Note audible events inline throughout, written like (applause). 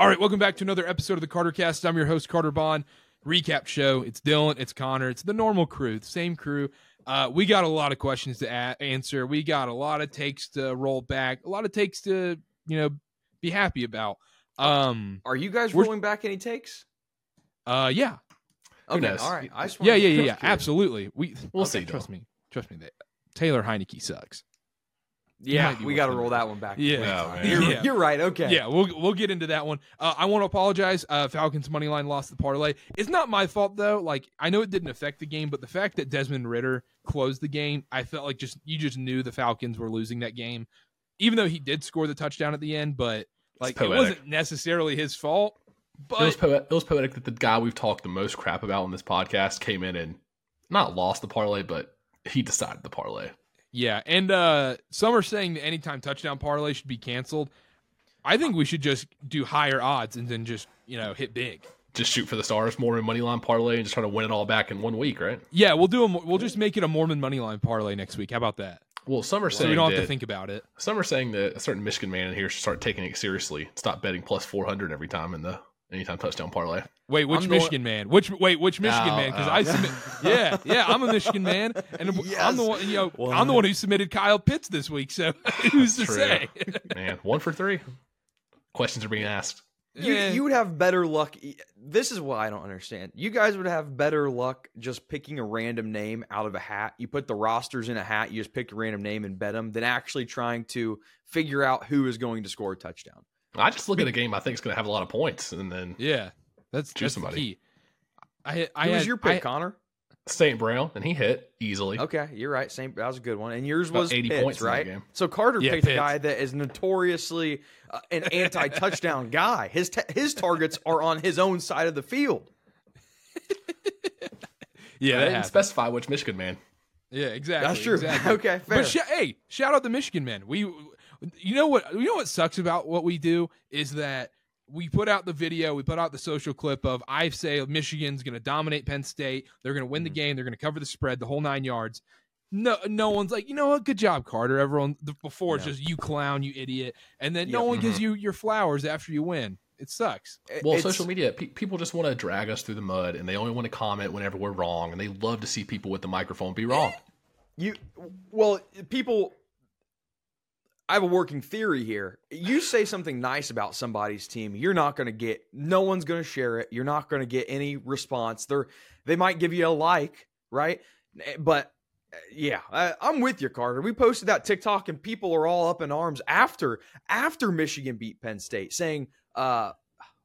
All right, welcome back to another episode of the KarterKast. I'm your host, Karter Baughan. Recap show. It's Dylan, it's Connor, it's the normal crew, the same crew. Uh, we got a lot of questions to a- answer. We got a lot of takes to roll back, a lot of takes to, you know, be happy about. Um, Are you guys rolling back any takes? uh, yeah, Okay, all right. I just yeah, yeah, yeah, yeah, absolutely. We We'll okay, see, Trust Dylan. me, trust me. That Taylor Heinicke sucks. Yeah, we got to roll that one back. Yeah. Oh. You're, Yeah. you're right. Okay. Yeah, we'll we'll get into that one. Uh, I want to apologize. Uh, Falcons money line lost the parlay. It's not my fault though. Like I know it didn't affect the game, but the fact that Desmond Ridder closed the game, I felt like just you just knew the Falcons were losing that game, even though he did score the touchdown at the end. But like it wasn't necessarily his fault. But it was But poetic. It was poetic that the guy we've talked the most crap about on this podcast came in and not lost the parlay, but he decided the parlay. Yeah, and uh, some are saying the anytime touchdown parlay should be canceled. I think we should just do higher odds and then just you know hit big. Just shoot for the stars, Mormon money line parlay, and just try to win it all back in one week, right? Yeah, we'll do a. We'll just make it a Mormon money line parlay next week. How about that? Well, some are So saying we don't that, have to think about it. some are saying that a certain Michigan man in here should start taking it seriously. Stop betting plus four hundred every time in the anytime touchdown parlay. Wait, which I'm the Michigan man? Which wait, which Michigan Oh, man? Because oh. I submit. (laughs) yeah, yeah, I'm a Michigan man, and I'm the one. You know, Well, I'm the one who submitted Kyle Pitts this week. So (laughs) who's to True. say? Man, one for three. Questions are being asked. You, Yeah. you would have better luck. This is what I don't understand. You guys would have better luck just picking a random name out of a hat. You put the rosters in a hat, you just pick a random name and bet them, than actually trying to figure out who is going to score a touchdown. I just look at a game I think is going to have a lot of points, and then yeah, that's Choose that's the somebody. key. I I Who had, was your pick, I- Connor? St. Brown, and he hit easily. Okay, you're right. Same. That was a good one. And yours About was 80 Pitts, points in right? game. So Karter Yeah, picked a guy that is notoriously uh, an anti-touchdown (laughs) guy. His ta his targets are on his own side of the field. (laughs) yeah, I didn't happened. specify which Michigan man. yeah, exactly. That's true. Exactly. (laughs) okay, fair. But sh- hey, shout out the Michigan men. We, you know what? You know what sucks about what we do is that we put out the video, we put out the social clip of I say Michigan's going to dominate Penn State. They're going to win the Mhm. game. They're going to cover the spread, the whole nine yards. No, no one's like, you know what? Good job, Karter. Everyone the, before it's No. just you clown, you idiot, and then no Yeah. one gives you your flowers after you win. It sucks. Well, it's- social media, pe- people just want to drag us through the mud, and they only want to comment whenever we're wrong, and they love to see people with the microphone be wrong. You well, people. I have a working theory here. You say something nice about somebody's team, you're not going to get. No one's going to share it. You're not going to get any response. They're they might give you a like, right? But yeah, I, I'm with you, Karter. We posted that TikTok, and people are all up in arms after after Michigan beat Penn State, saying, uh,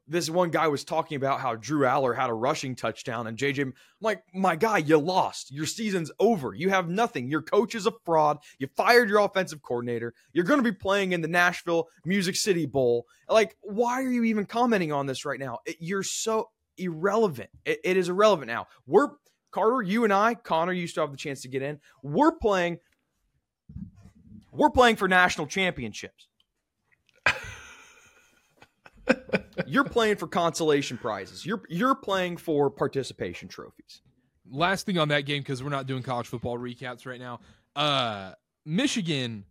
this one guy was talking about how Drew Allar had a rushing touchdown, and JJ, I'm like, my guy, you lost. Your season's over. You have nothing. Your coach is a fraud. You fired your offensive coordinator. You're going to be playing in the Nashville Music City Bowl. Like, why are you even commenting on this right now? It- you're so irrelevant. It- it is irrelevant now. We're Karter, you and I, Connor, you still have the chance to get in. We're playing. We're playing for national championships. (laughs) You're playing for consolation prizes. You're you're playing for participation trophies. last thing on that game because we're not doing college football recaps right now. Uh, Michigan.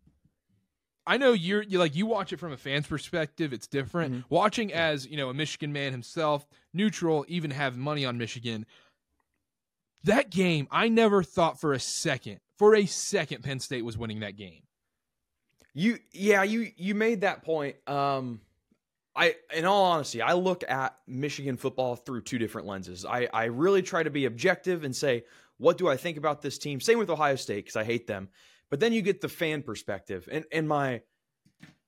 I know you're you like you watch it from a fan's perspective. It's different. Mhm. Watching as you know a Michigan man himself, neutral, even have money on Michigan. That game, I never thought for a second, for a second, Penn State was winning that game. You yeah, you you made that point. Um I in all honesty, I look at Michigan football through two different lenses. I I really try to be objective and say, what do I think about this team? Same with Ohio State cuz I hate them. But then you get the fan perspective. And and my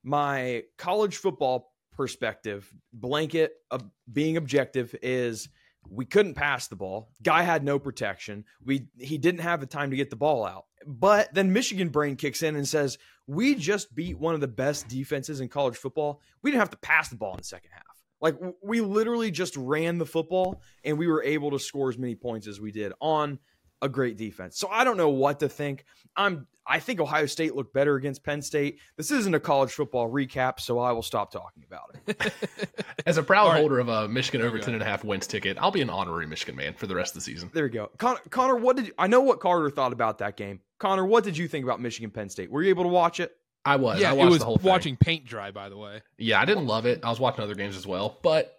my college football perspective, blanket of being objective is we couldn't pass the ball. Guy had no protection. We he didn't have the time to get the ball out. But then Michigan brain kicks in and says, "We just beat one of the best defenses in college football. We didn't have to pass the ball in the second half. Like we literally just ran the football and we were able to score as many points as we did on a great defense. So I don't know what to think. I'm I think Ohio State looked better against Penn State. This isn't a college football recap, so I will stop talking about it. (laughs) As a proud All right. holder of a Michigan over you 10 and a half wins ticket, I'll be an honorary Michigan man for the rest of the season. There we go. Con- Connor, what did you, I know what Karter thought about that game? Connor, what did you think about Michigan Penn State? Were you able to watch it? I was. yeah, I it was the whole thing. watching paint dry. By the way, Yeah, I didn't love it. I was watching other games as well, but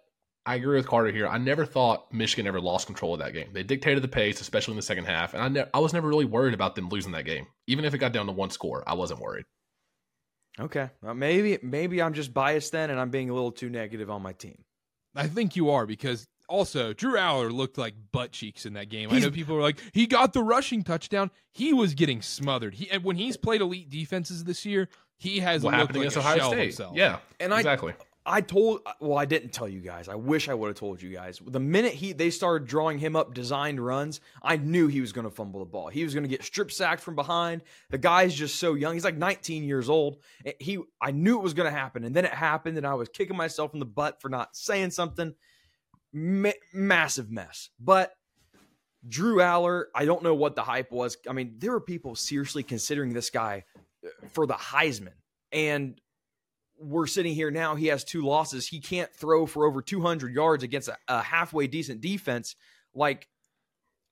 I agree with Karter here. I never thought Michigan ever lost control of that game. They dictated the pace, especially in the second half, and I ne- I was never really worried about them losing that game. Even if it got down to one score, I wasn't worried. Okay, well, maybe maybe I'm just biased then, and I'm being a little too negative on my team. I think you are because also Drew Allar looked like butt cheeks in that game. I know people are like he got the rushing touchdown. He was getting smothered. He and when he's played elite defenses this year, he has What looked happened like against a Ohio shell State? himself. Yeah, And exactly. I told well, I didn't tell you guys. I wish I would have told you guys. The minute he they started drawing him up designed runs, I knew he was going to fumble the ball. He was going to get strip sacked from behind. The guy's just so young. He's like 19 years old. He I knew it was going to happen and then it happened and I was kicking myself in the butt for not saying something. Ma- massive mess. But Drew Allar, I don't know what the hype was. I mean, there were people seriously considering this guy uh, for the Heisman. And we're sitting here now. He has two losses. He can't throw for over 200 yards against a, a halfway decent defense. Like,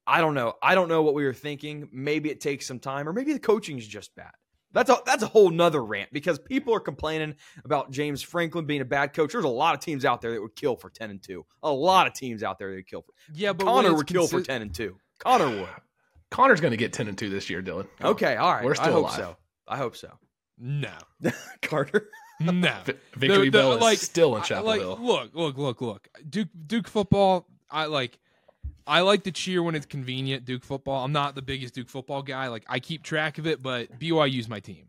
I don't know. I don't know what we were thinking. Maybe it takes some time, or maybe the coaching is just bad. That's a that's a whole nother rant because people are complaining about James Franklin being a bad coach. There's a lot of teams out there that would kill for 10 and 2. A lot of teams out there that would kill for. yeah, but Connor would kill for 10 and 2. Connor would. (sighs) Connor's going to get ten and two this year, Dylan. Okay, all right. We're I still hope alive. so. I hope so. No, (laughs) Karter. No. (laughs) V- Victory The- the- Bell is like, still in Chapel like, Hill. look, look, look, look. Duke Duke football. I like. I like to cheer when it's convenient. Duke football. I'm not the biggest Duke football guy. Like I keep track of it, but BYU's my team.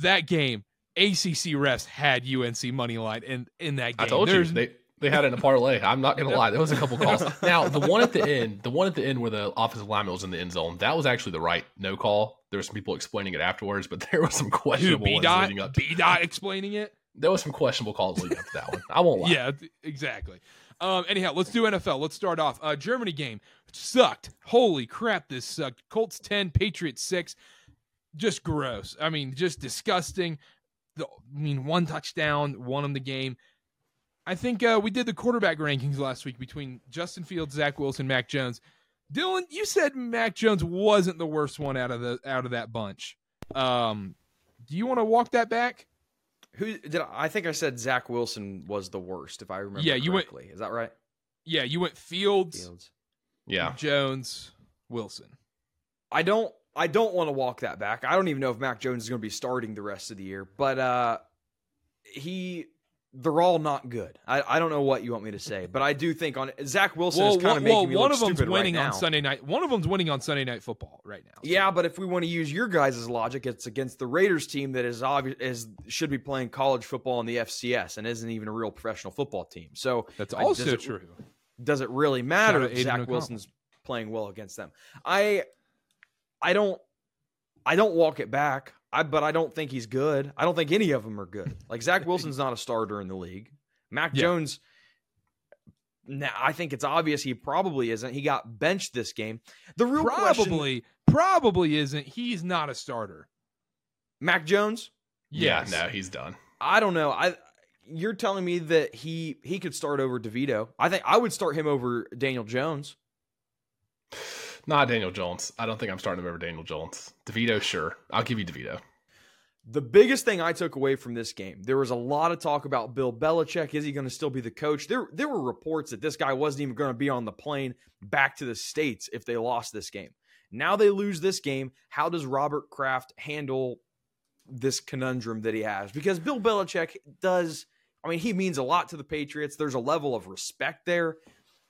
That game, ACC refs had UNC money line in in that game. I told There's you they they had it in a parlay. I'm not gonna lie, there was a couple calls. (laughs) Now the one at the end, the one at the end where the offensive lineman was in the end zone, that was actually the right no call. There were some people explaining it afterwards, but (laughs) there was some questionable B ones leading up. To, B dot explaining it. (laughs) there was some questionable calls leading up to that one. I won't lie. Yeah, exactly. Um, anyhow, let's do NFL. Let's start off. Uh, Germany game sucked. Holy crap, this sucked. Colts ten, Patriots six. Just gross. I mean, just disgusting. The, I mean, one touchdown, won them the game. I think uh, we did the quarterback rankings last week between Justin Fields, Zach Wilson, Mac Jones. Dylan, you said Mac Jones wasn't the worst one out of the out of that bunch. Um, do you want to walk that back? Who did I, I think I said Zach Wilson was the worst, if I remember Yeah, you went- Is that right? Yeah, you went Fields, Fields. Yeah. Jones, Wilson. I don't I don't want to walk that back. I don't even know if Mac Jones is going to be starting the rest of the year, but uh he they're all not good. I, I don't know what you want me to say, but I do think on Zach Wilson is kind of making well, me one look of them's winning right on. Sunday night. One of them's winning on Sunday night football right now. So- Yeah, but if we want to use your guys' logic, it's against the Raiders team that is obvious is should be playing college football in the FCS and isn't even a real professional football team. So that's also does it- true. does it really matter if Zach O'Connell. Wilson's playing well against them? I I don't I don't walk it back. I but I don't think he's good. I don't think any of them are good. Like Zach (laughs) Wilson's not a starter in the league. Mac Yeah. Jones now I think it's obvious he probably isn't. He got benched this game. The real question Probably, probably isn't. He's not a starter. Mac Jones? Yes. Yeah, no, he's done. I don't know. I you're telling me that he he could start over DeVito. I think I would start him over Daniel Jones. Not Daniel Jones. I don't think I'm starting him over Daniel Jones. DeVito, sure. I'll give you DeVito. The biggest thing I took away from this game, there was a lot of talk about Bill Belichick. Is he going to still be the coach? There, there were reports that this guy wasn't even going to be on the plane back to the States if they lost this game. Now they lose this game. How does Robert Kraft handle this conundrum that he has? Because Bill Belichick does, I mean, he means a lot to the Patriots. There's a level of respect there,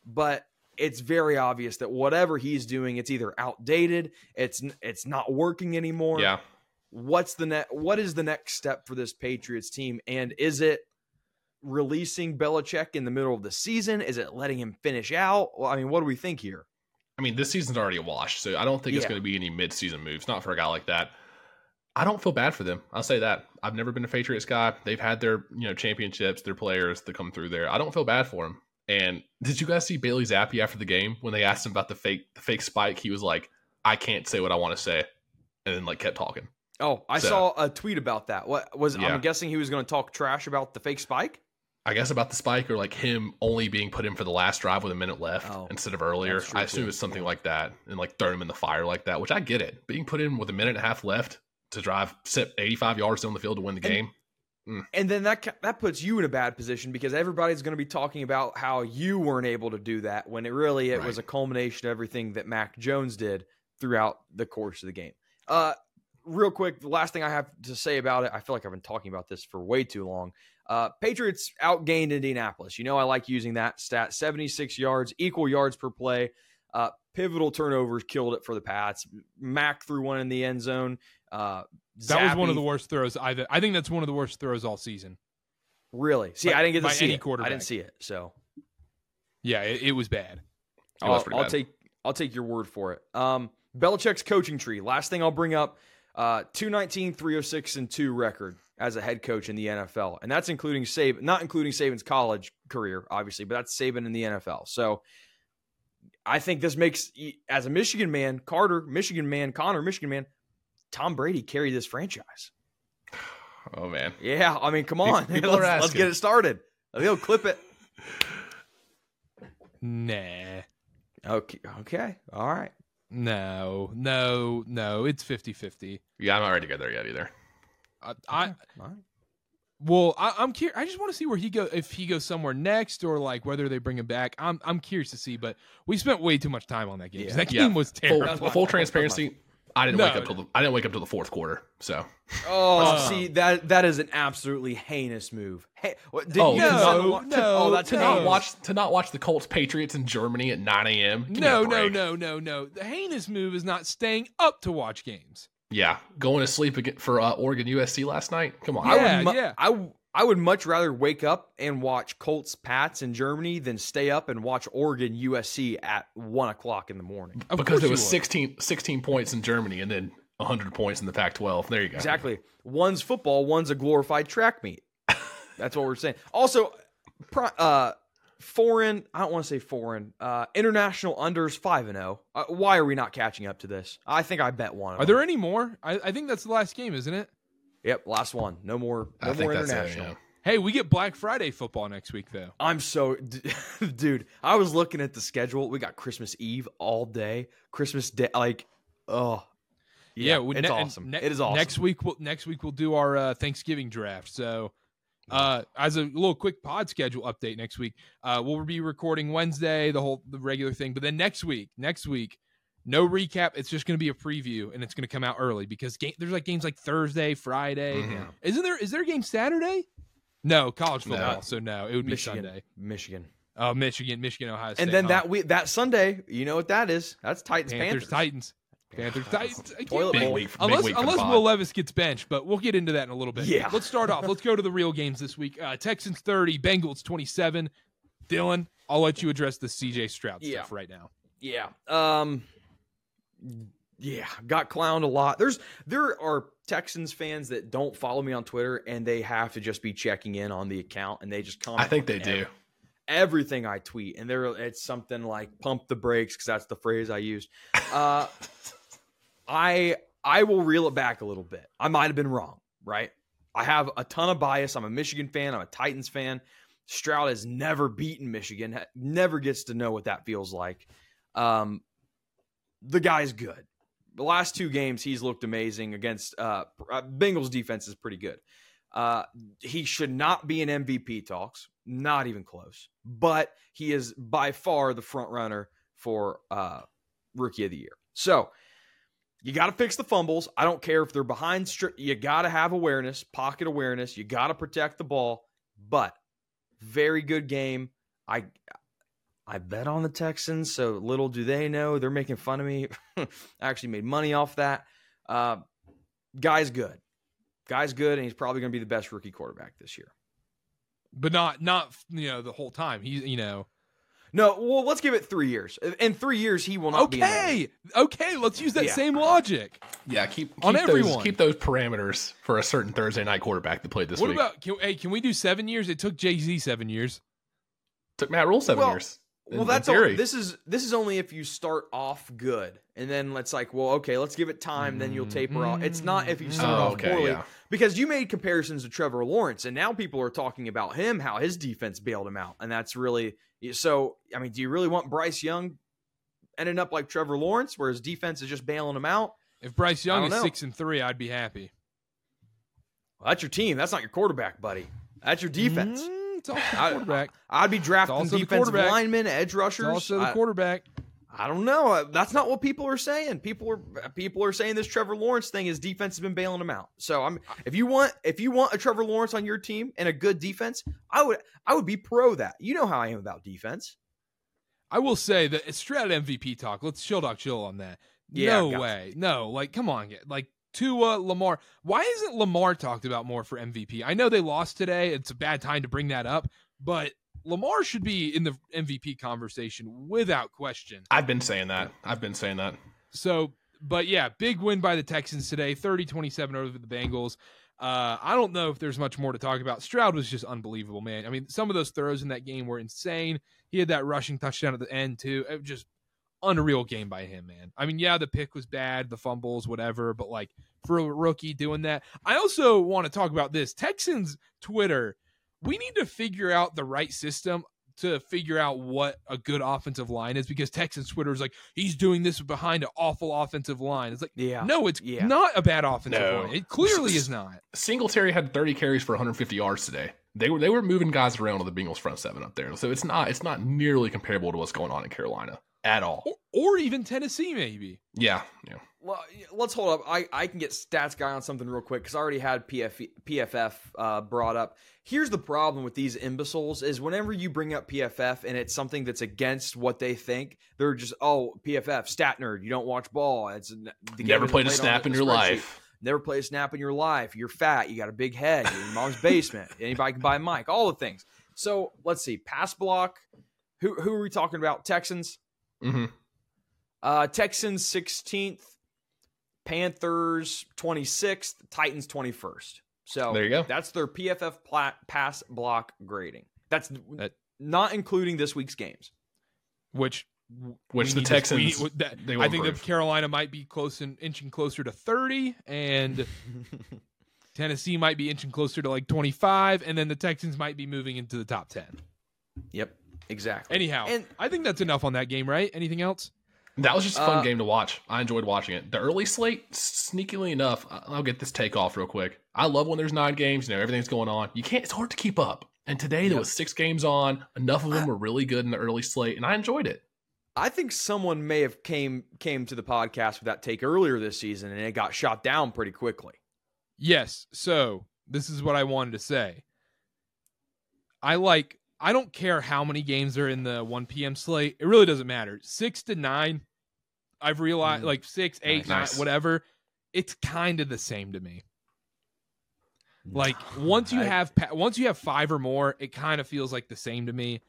but it's very obvious that whatever he's doing, it's either outdated, it's it's not working anymore Yeah. what's the net what is the next step for this Patriots team and is it releasing Belichick in the middle of the season is it letting him finish out well, I mean what do we think here I mean, this season's already a wash, so I don't think it's going to be any mid-season moves. Not for a guy like that. I don't feel bad for them. I'll say that. I've never been a Patriots guy. They've had their you know championships, their players that come through there. I don't feel bad for them. And did you guys see Bailey Zappe after the game when they asked him about the fake the fake spike? He was like, "I can't say what I want to say," and then like kept talking. oh I So- saw a tweet about that what was Yeah. I'm guessing he was going to talk trash about the fake spike I guess about the spike or like him only being put in for the last drive with a minute left Oh, instead of earlier. I assume it's something like that and like throw him in the fire like that, which I get it. Being put in with a minute and a half left to drive 85 yards down the field to win the game. And then that that puts you in a bad position because everybody's going to be talking about how you weren't able to do that when it really it was a culmination of everything that Mac Jones did throughout the course of the game. Uh, real quick, the last thing I have to say about it, I feel like I've been talking about this for way too long. Uh, Patriots outgained Indianapolis. You know I like using that stat: seventy-six yards, equal yards per play. Uh, pivotal turnovers killed it for the Pats. Mac threw one in the end zone. Uh, That was one of the worst throws. I I think that's one of the worst throws all season. Really? See, By- I didn't get to see any it. I didn't see it, so Yeah, it, it was bad. It I'll, pretty I'll bad. take I'll take your word for it. Um, Belichick's coaching tree. Last thing I'll bring up: uh, 219, 306, and two record as a head coach in the NFL, and that's including Saban, not including Saban's college career, obviously, but that's Saban in the NFL. So. I think this makes, as a Michigan man, Karter, Michigan man, Connor, Michigan man, Tom Brady carry this franchise. Oh man. Yeah, I mean, come on, (laughs) People let's, let's get it started. They'll clip it. (laughs) Nah. Okay, okay, all right. No, no, no. It's 50-50. Yeah, I'm not ready to go there yet either. I, I All right. well, I, I'm curious. I just want to see where he go. If he goes somewhere next, or like whether they bring him back. I'm I'm curious to see. But we spent way too much time on that game. 'cause Yeah. That Yeah. game was Full, terrible. That's my full fault. transparency. I didn't No. wake up till the I didn't wake up till the fourth quarter. So Oh, Uh, see that that is an absolutely heinous move. Hey, what, did Oh, you no, not wa- no, oh, that's to no. not watch to not watch the Colts Patriots in Germany at 9 a.m. Give No, no, no, no, no. The heinous move is not staying up to watch games. Yeah, going to sleep for uh, Oregon USC last night. Come on. I Yeah, would, mu- yeah. I, w- I would much rather wake up and watch Colts Pats in Germany than stay up and watch Oregon USC at one o'clock in the morning. Of because course there you was would. 16, 16 points in Germany and then 100 points in the Pac-12. There you go. Exactly. One's football, one's a glorified track meet. (laughs) That's what we're saying. Also, pri- uh, foreign. I don't want to say foreign. Uh, international unders five and zero. Uh, why are we not catching up to this? I think I bet one. Of Are them. there any more? I, I think that's the last game, isn't it? Yep, last one. No more. No I think more that's it. international. Yeah. Hey, we get Black Friday football next week, though. I'm so, (laughs) dude. I was looking at the schedule. We got Christmas Eve all day. Christmas Day, like, oh, yeah, we- it's ne- awesome. ne- it is awesome. Next week, we'll next week we'll do our uh, Thanksgiving draft. So, uh, as a little quick pod schedule update next week, uh, we'll be recording Wednesday, the whole the regular thing. But then next week, next week, no recap. It's just going to be a preview, and it's going to come out early because game, there's like games like Thursday, Friday. Mhm. Isn't there? Is there a game Saturday? No, college No. football. So no, it would be Michigan, Sunday. Michigan, Oh, Michigan, Michigan, Ohio State. and then huh? that we that Sunday, you know what that is? That's Titans Panthers, Panthers. Titans. Panthers, Titans. Toilet. Big bowl. week, Unless week for the unless. Will Levis gets benched, but we'll get into that in a little bit. Yeah. Let's start off. Let's go to the real games this week. Uh, Texans 30, Bengals 27. Dylan, I'll let you address the CJ Stroud Yeah. stuff right now. Yeah. Um yeah, got clowned a lot. There's there are Texans fans that don't follow me on Twitter and they have to just be checking in on the account and they just comment I think they do. ev- everything I tweet and there it's something like pump the brakes cuz that's the phrase I used. Uh (laughs) I I will reel it back a little bit. I might have been wrong, right? I have a ton of bias. I'm a Michigan fan, I'm a Titans fan. Stroud has never beaten Michigan, never gets to know what that feels like. Um, the guy's good. The last two games, he's looked amazing against uh, uh, Bengals defense is pretty good. Uh, he should not be in MVP talks, not even close. But he is by far the front runner for uh, rookie of the year. So you got to fix the fumbles. I don't care if they're behind. Stri- you got to have awareness, pocket awareness. You got to protect the ball. But very good game. I I bet on the Texans, so little do they know they're making fun of me. (laughs) I actually made money off that. Uh, guy's good. Guy's good, and he's probably going to be the best rookie quarterback this year. But not not you know the whole time. He's you know No, well, let's give it three years. In three years, he will not be. in the league. okay okay. Let's use that Yeah. same logic. Yeah, keep, keep On those, everyone. keep those parameters for a certain Thursday night quarterback that played this what week. about can, hey? Can we do seven years? It took Jay Z seven years. Took Matt Rhule seven Well, years. In- Well, in that's all, theory. this is this is only if you start off good, and then let's like, well, okay, let's give it time, then you'll taper off. It's not if you start Oh, off okay, poorly, yeah. because you made comparisons to Trevor Lawrence, and now people are talking about him, how his defense bailed him out, and that's really so. I mean, do you really want Bryce Young ending up like Trevor Lawrence, where his defense is just bailing him out? If Bryce Young is know. six and three, I'd be happy. Well, that's your team. That's not your quarterback, buddy. That's your defense. Mm, it's also the I- quarterback. I'd be drafting defensive quarterback. linemen, edge It's rushers. also the I- quarterback. I don't know. Uh, That's not what people are saying. People are people are saying this Trevor Lawrence thing. is defense has been bailing him out. So I'm if you want if you want a Trevor Lawrence on your team and a good defense, I would I would be pro that. You know how I am about defense. I will say that it's straight out MVP talk. Let's chill dog chill on that. Yeah, no way. No, like come on, like Tua Lamar. Why isn't Lamar talked about more for MVP? I know they lost today. It's a bad time to bring that up, but Lamar should be in the MVP conversation without question. I've been saying that. I've been saying that. So, but yeah, big win by the Texans today, 30-27 over the Bengals. Uh, I don't know if there's much more to talk about. Stroud was just unbelievable, man. I mean, some of those throws in that game were insane. He had that rushing touchdown at the end too. It was just unreal game by him, man. I mean, yeah, the pick was bad, the fumbles, whatever, but like for a rookie doing that. I also want to talk about this. Texans Twitter, we need to figure out the right system to figure out what a good offensive line is because Texans Twitter is like, he's doing this behind an awful offensive line. It's like, Yeah. no, it's Yeah. not a bad offensive No. line. It clearly is not. (laughs) Singletary had 30 carries for 150 yards today. They were they were moving guys around on the Bengals front seven up there. So it's not it's not nearly comparable to what's going on in Carolina at all. Or, or even Tennessee, maybe. Yeah, yeah. Well, let's hold up. I, I can get stats guy on something real quick because I already had PF, PFF uh, brought up. Here's the problem with these imbeciles is whenever you bring up PFF and it's something that's against what they think, they're just oh PFF stat nerd. You don't watch ball. It's the Never isn't played a snap in your life. Never played a snap in your life. You're fat. You got a big head. You're in your mom's basement. (laughs) Anybody can buy a mic. All the things. So let's see. Pass block. Who who are we talking about? Texans. Hmm Uh, Texans 16th, Panthers 26th, Titans 21st. So There you go. That's their PFF pla- pass block grading. That's That- not including this week's games. Which Which we the need to- we- Texans, that- they I will think that. Carolina might be close and inching closer to 30, and (laughs) Tennessee might be inching closer to like 25, and then the Texans might be moving into the top 10. Yep, exactly. Anyhow, And- I think that's enough on that game, right? Anything else? That was just a fun Uh, game to watch. I enjoyed watching it. The early slate, sneakily enough, I- I'll get this take off real quick. I love when there's nine games, you know, everything's going on. You can't, it's hard to keep up. And today there was six games on. Enough of them were really good in the early slate, and I enjoyed it. I think someone may have came came to the podcast with that take earlier this season, and it got shot down pretty quickly. Yes. So this is what I wanted to say. I like. I don't care how many games are in the 1 p.m. slate. It really doesn't matter. Six to nine. I've realized, Mm. like six, eight, nine, Nice. whatever. It's kind of the same to me. Like once you have once you have five or more, it kind of feels like the same to me.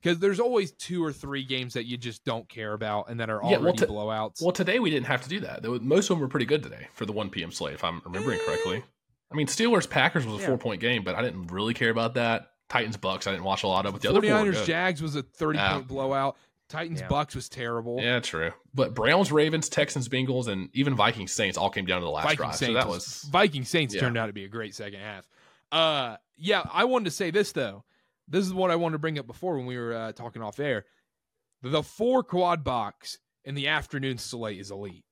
Because there's always two or three games that you just don't care about and that are Yeah, already well, t- blowouts. Well, today we didn't have to do that. Was- Most of them were pretty good today for the 1 p.m. slate, if I'm remembering correctly. I mean, Steelers Packers was a Yeah. four point game, but I didn't really care about that. Titans Bucks, I didn't watch a lot of, but the other four were 49ers. Jags was a 30 Yeah. point blowout. Titans Yeah. Bucks was terrible. Yeah, true. But Browns, Ravens, Texans, Bengals, and even Vikings, Saints all came down to the last Viking drive. Saints so that was, was Viking Saints yeah. turned out to be a great second half. Uh, yeah, I wanted to say this though. This is what I wanted to bring up before when we were uh, talking off air. The four quad box in the afternoon slate is elite.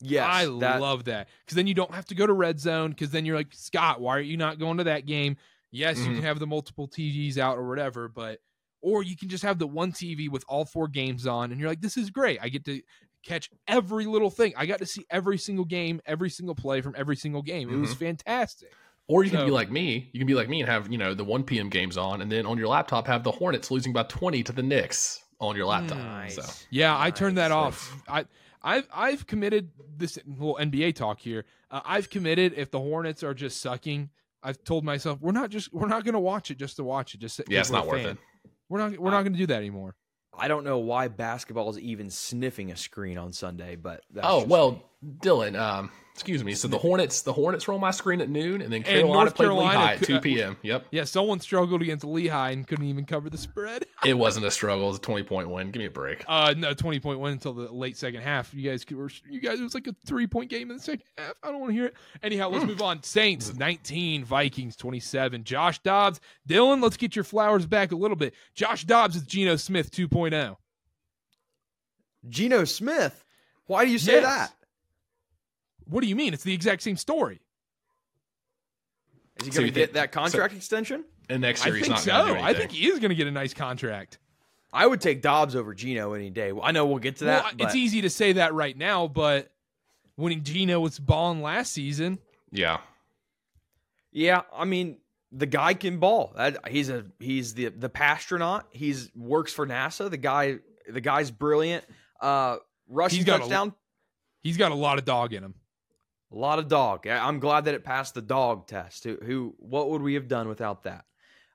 Yes, I that- love that because then you don't have to go to red zone because then you're like Scott, why are you not going to that game? Yes, you Mhm. can have the multiple TVs out or whatever, but or you can just have the one TV with all four games on, and you're like, this is great. I get to catch every little thing. I got to see every single game, every single play from every single game. It was Mm-hmm. fantastic. Or you can So- be like me. You can be like me and have you know the 1 p.m. games on, and then on your laptop have the Hornets losing by 20 to the Knicks on your laptop. Nice. So Yeah, I turned that Nice. off. I I've I've committed this little NBA talk here. Uh, I've committed if the Hornets are just sucking. I've told myself we're not just we're not going to watch it just to watch it. Just 'cause yeah, it's we're not worth fan. it. We're not we're not going to do that anymore. I don't know why basketball is even sniffing a screen on Sunday, but that's Oh just well, me. Dylan. Um, excuse me. So the Hornets, the Hornets were on my screen at noon, and then And Carolina North played Carolina Lehigh at 2 p.m. Yep, Yeah, someone struggled against Lehigh and couldn't even cover the spread. (laughs) it wasn't a struggle. It was a 20 point win. Give me a break. Uh, no, twenty point win until the late second half. You guys were you guys it was like a three point game in the second half. I don't want to hear it. Anyhow, let's move on. Saints nineteen, Vikings twenty seven. Josh Dobbs, Dylan. Let's get your flowers back a little bit. Josh Dobbs is Geno Smith oh. 2.0. Geno Smith. Why do you say Yes. that? What do you mean? It's the exact same story. Is he So going you to get think- that contract extension? And next I he's think not going to so. do I think he is going to get a nice contract. I would take Dobbs over Geno any day. I know we'll get to that. well, but it's easy to say that right now, but when Geno was balling last season, yeah. Yeah, I mean the guy can ball. He's a he's the the passtronaut. He's works for NASA. The guy the guy's brilliant. Uh, rushing He's got a- touchdown. he's got a lot of dog in him. A lot of dog. I- I'm glad that it passed the dog test. Who, who what would we have done without that?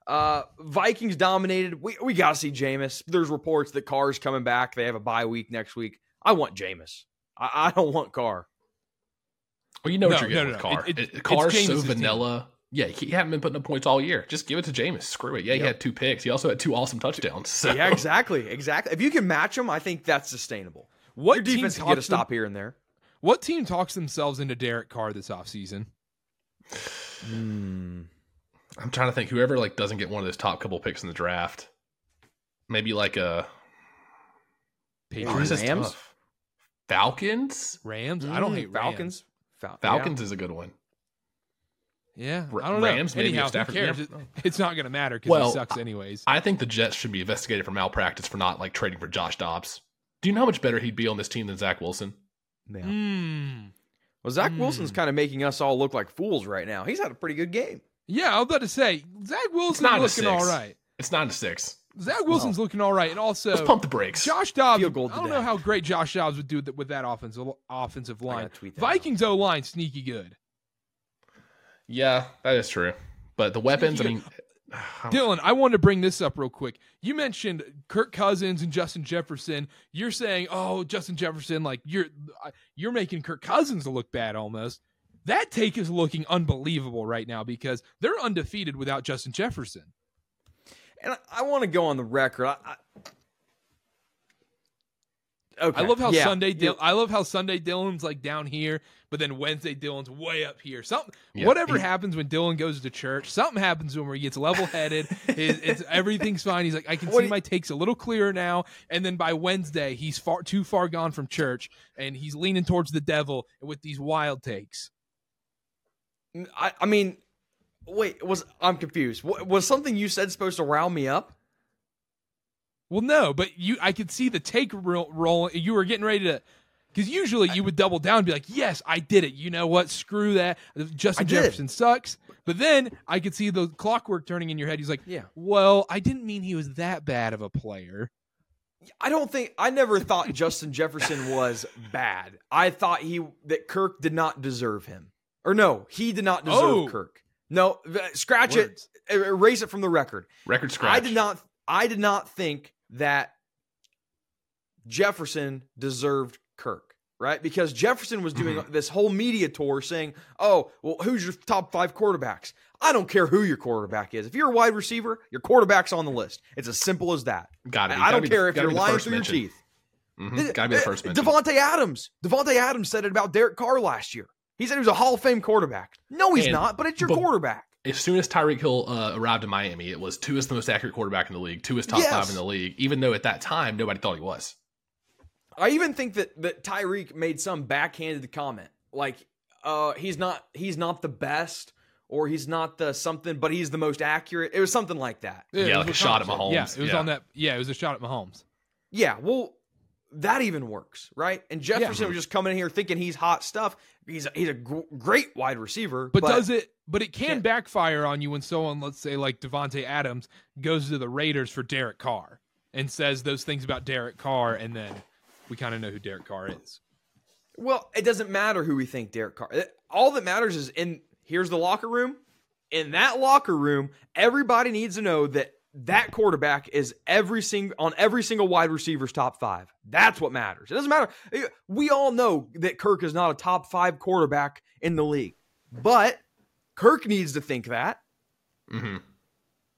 Uh, Vikings dominated. We we got to see Jameis. There's reports that Carr's coming back. They have a bye week next week. I want Jameis. I, I don't want Carr. Well, you know what you're getting no, with no, Carr. it- It- it- Carr's so Jameis's team. vanilla. Yeah, he hadn't been putting up points all year. Just give it to Jameis. Screw it. Yeah, he Yep. had two picks. He also had two awesome touchdowns. So. Yeah, exactly, exactly. If you can match him, I think that's sustainable. What Your defense can get a talks them- stop here and there. What team talks themselves into Derek Carr this offseason? Hmm. I'm trying to think. Whoever like doesn't get one of those top couple picks in the draft, maybe like a Patriots, Oh, Rams? tough. Falcons. Rams. I don't Mm, hate Rams. Falcons. Fal- Falcons is a good one. Yeah, R- I don't know. Rams, maybe Anyhow, Stafford- cares? yeah. It- it's not going to matter because Well, he sucks anyways. I think the Jets should be investigated for malpractice for not like trading for Josh Dobbs. Do you know how much better he'd be on this team than Zach Wilson? Yeah. Yeah. Hmm. Well, Zach Mm. Wilson's kind of making us all look like fools right now. He's had a pretty good game. Yeah, I was about to say Zach Wilson's nine looking all right. It's nine to six. Zach Wilson's looking all right, and also Let's pump the brakes. Josh Dobbs. I don't today. know how great Josh Dobbs would do with, with that offensive offensive line. gotta tweet that Vikings O line sneaky good. Yeah, that is true. But the weapons, I (laughs) mean, (sighs) Dylan, I wanted to bring this up real quick. You mentioned Kirk Cousins and Justin Jefferson. You're saying, "Oh, Justin Jefferson, like you're uh, you're making Kirk Cousins look bad almost." That take is looking unbelievable right now because they're undefeated without Justin Jefferson. And I, I want to go on the record. I, I, okay. I love how yeah, Sunday Dil- I love how Sunday Dylan's like down here, but then Wednesday Dylan's way up here. Something Yeah. whatever He- happens when Dylan goes to church, something happens to him where he gets level headed. (laughs) it's everything's fine. He's like, I can What see my takes a little clearer now. And then by Wednesday, he's far too far gone from church, and he's leaning towards the devil with these wild takes. I, I mean, wait. Was I'm confused. Wa- Was something you said supposed to rile me up? Well, no, but you, I could see the take roll. roll you were getting ready to, because usually you would double down and be like, "Yes, I did it." You know what? Screw that. Justin I did. Jefferson sucks. But then I could see the clockwork turning in your head. He's like, Yeah. "Well, I didn't mean he was that bad of a player." I don't think I never thought Justin Jefferson was bad. I thought he that Kirk did not deserve him. Or no, he did not deserve Oh. Kirk. No, scratch Words. it. er- Erase it from the record. record scratch. I did not I did not think that Jefferson deserved Kirk, right? Because Jefferson was doing mm-hmm. this whole media tour saying, "Oh, well, who's your top 5 quarterbacks?" I don't care who your quarterback is. If you're a wide receiver, your quarterback's on the list. It's as simple as that. Got it. I don't care if you're lying through your teeth. Mm-hmm. Got to be the mm-hmm. eh, eh, first mention. Davante Adams. Davante Adams said it about Derek Carr last year. He said he was a Hall of Fame quarterback. No, he's And- not, but it's your but- quarterback. As soon as Tyreek Hill uh, arrived in Miami, it was Tua is the most accurate quarterback in the league, Tua is top Yes. five in the league, even though at that time nobody thought he was. I even think that that Tyreek made some backhanded comment, like uh, he's not he's not the best or he's not the something, but he's the most accurate. It was something like that. Yeah, it was like a shot at said. Mahomes. Yeah, it was Yeah. on that. Yeah, it was a shot at Mahomes. Yeah, well, that even works, right? And Jefferson Yeah. was just coming in here thinking he's hot stuff. He's a, he's a great wide receiver, But, does it? But it can Can't- backfire on you when someone, let's say like Davante Adams, goes to the Raiders for Derek Carr and says those things about Derek Carr, and then we kind of know who Derek Carr is. Well, it doesn't matter who we think Derek Carr. All that matters is in here's the locker room. In that locker room, everybody needs to know that that quarterback is every single on every single wide receiver's top five. That's what matters. It doesn't matter. We all know that Kirk is not a top five quarterback in the league, but Kirk needs to think that. hmm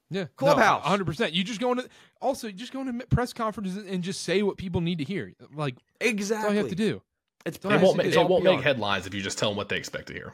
Yeah, Clubhouse. one hundred percent. You just go into also you just go into press conferences and just say what people need to hear. Like that's Exactly. all you have to do. It's all It won't, to make, it won't make headlines if you just tell them what they expect to hear.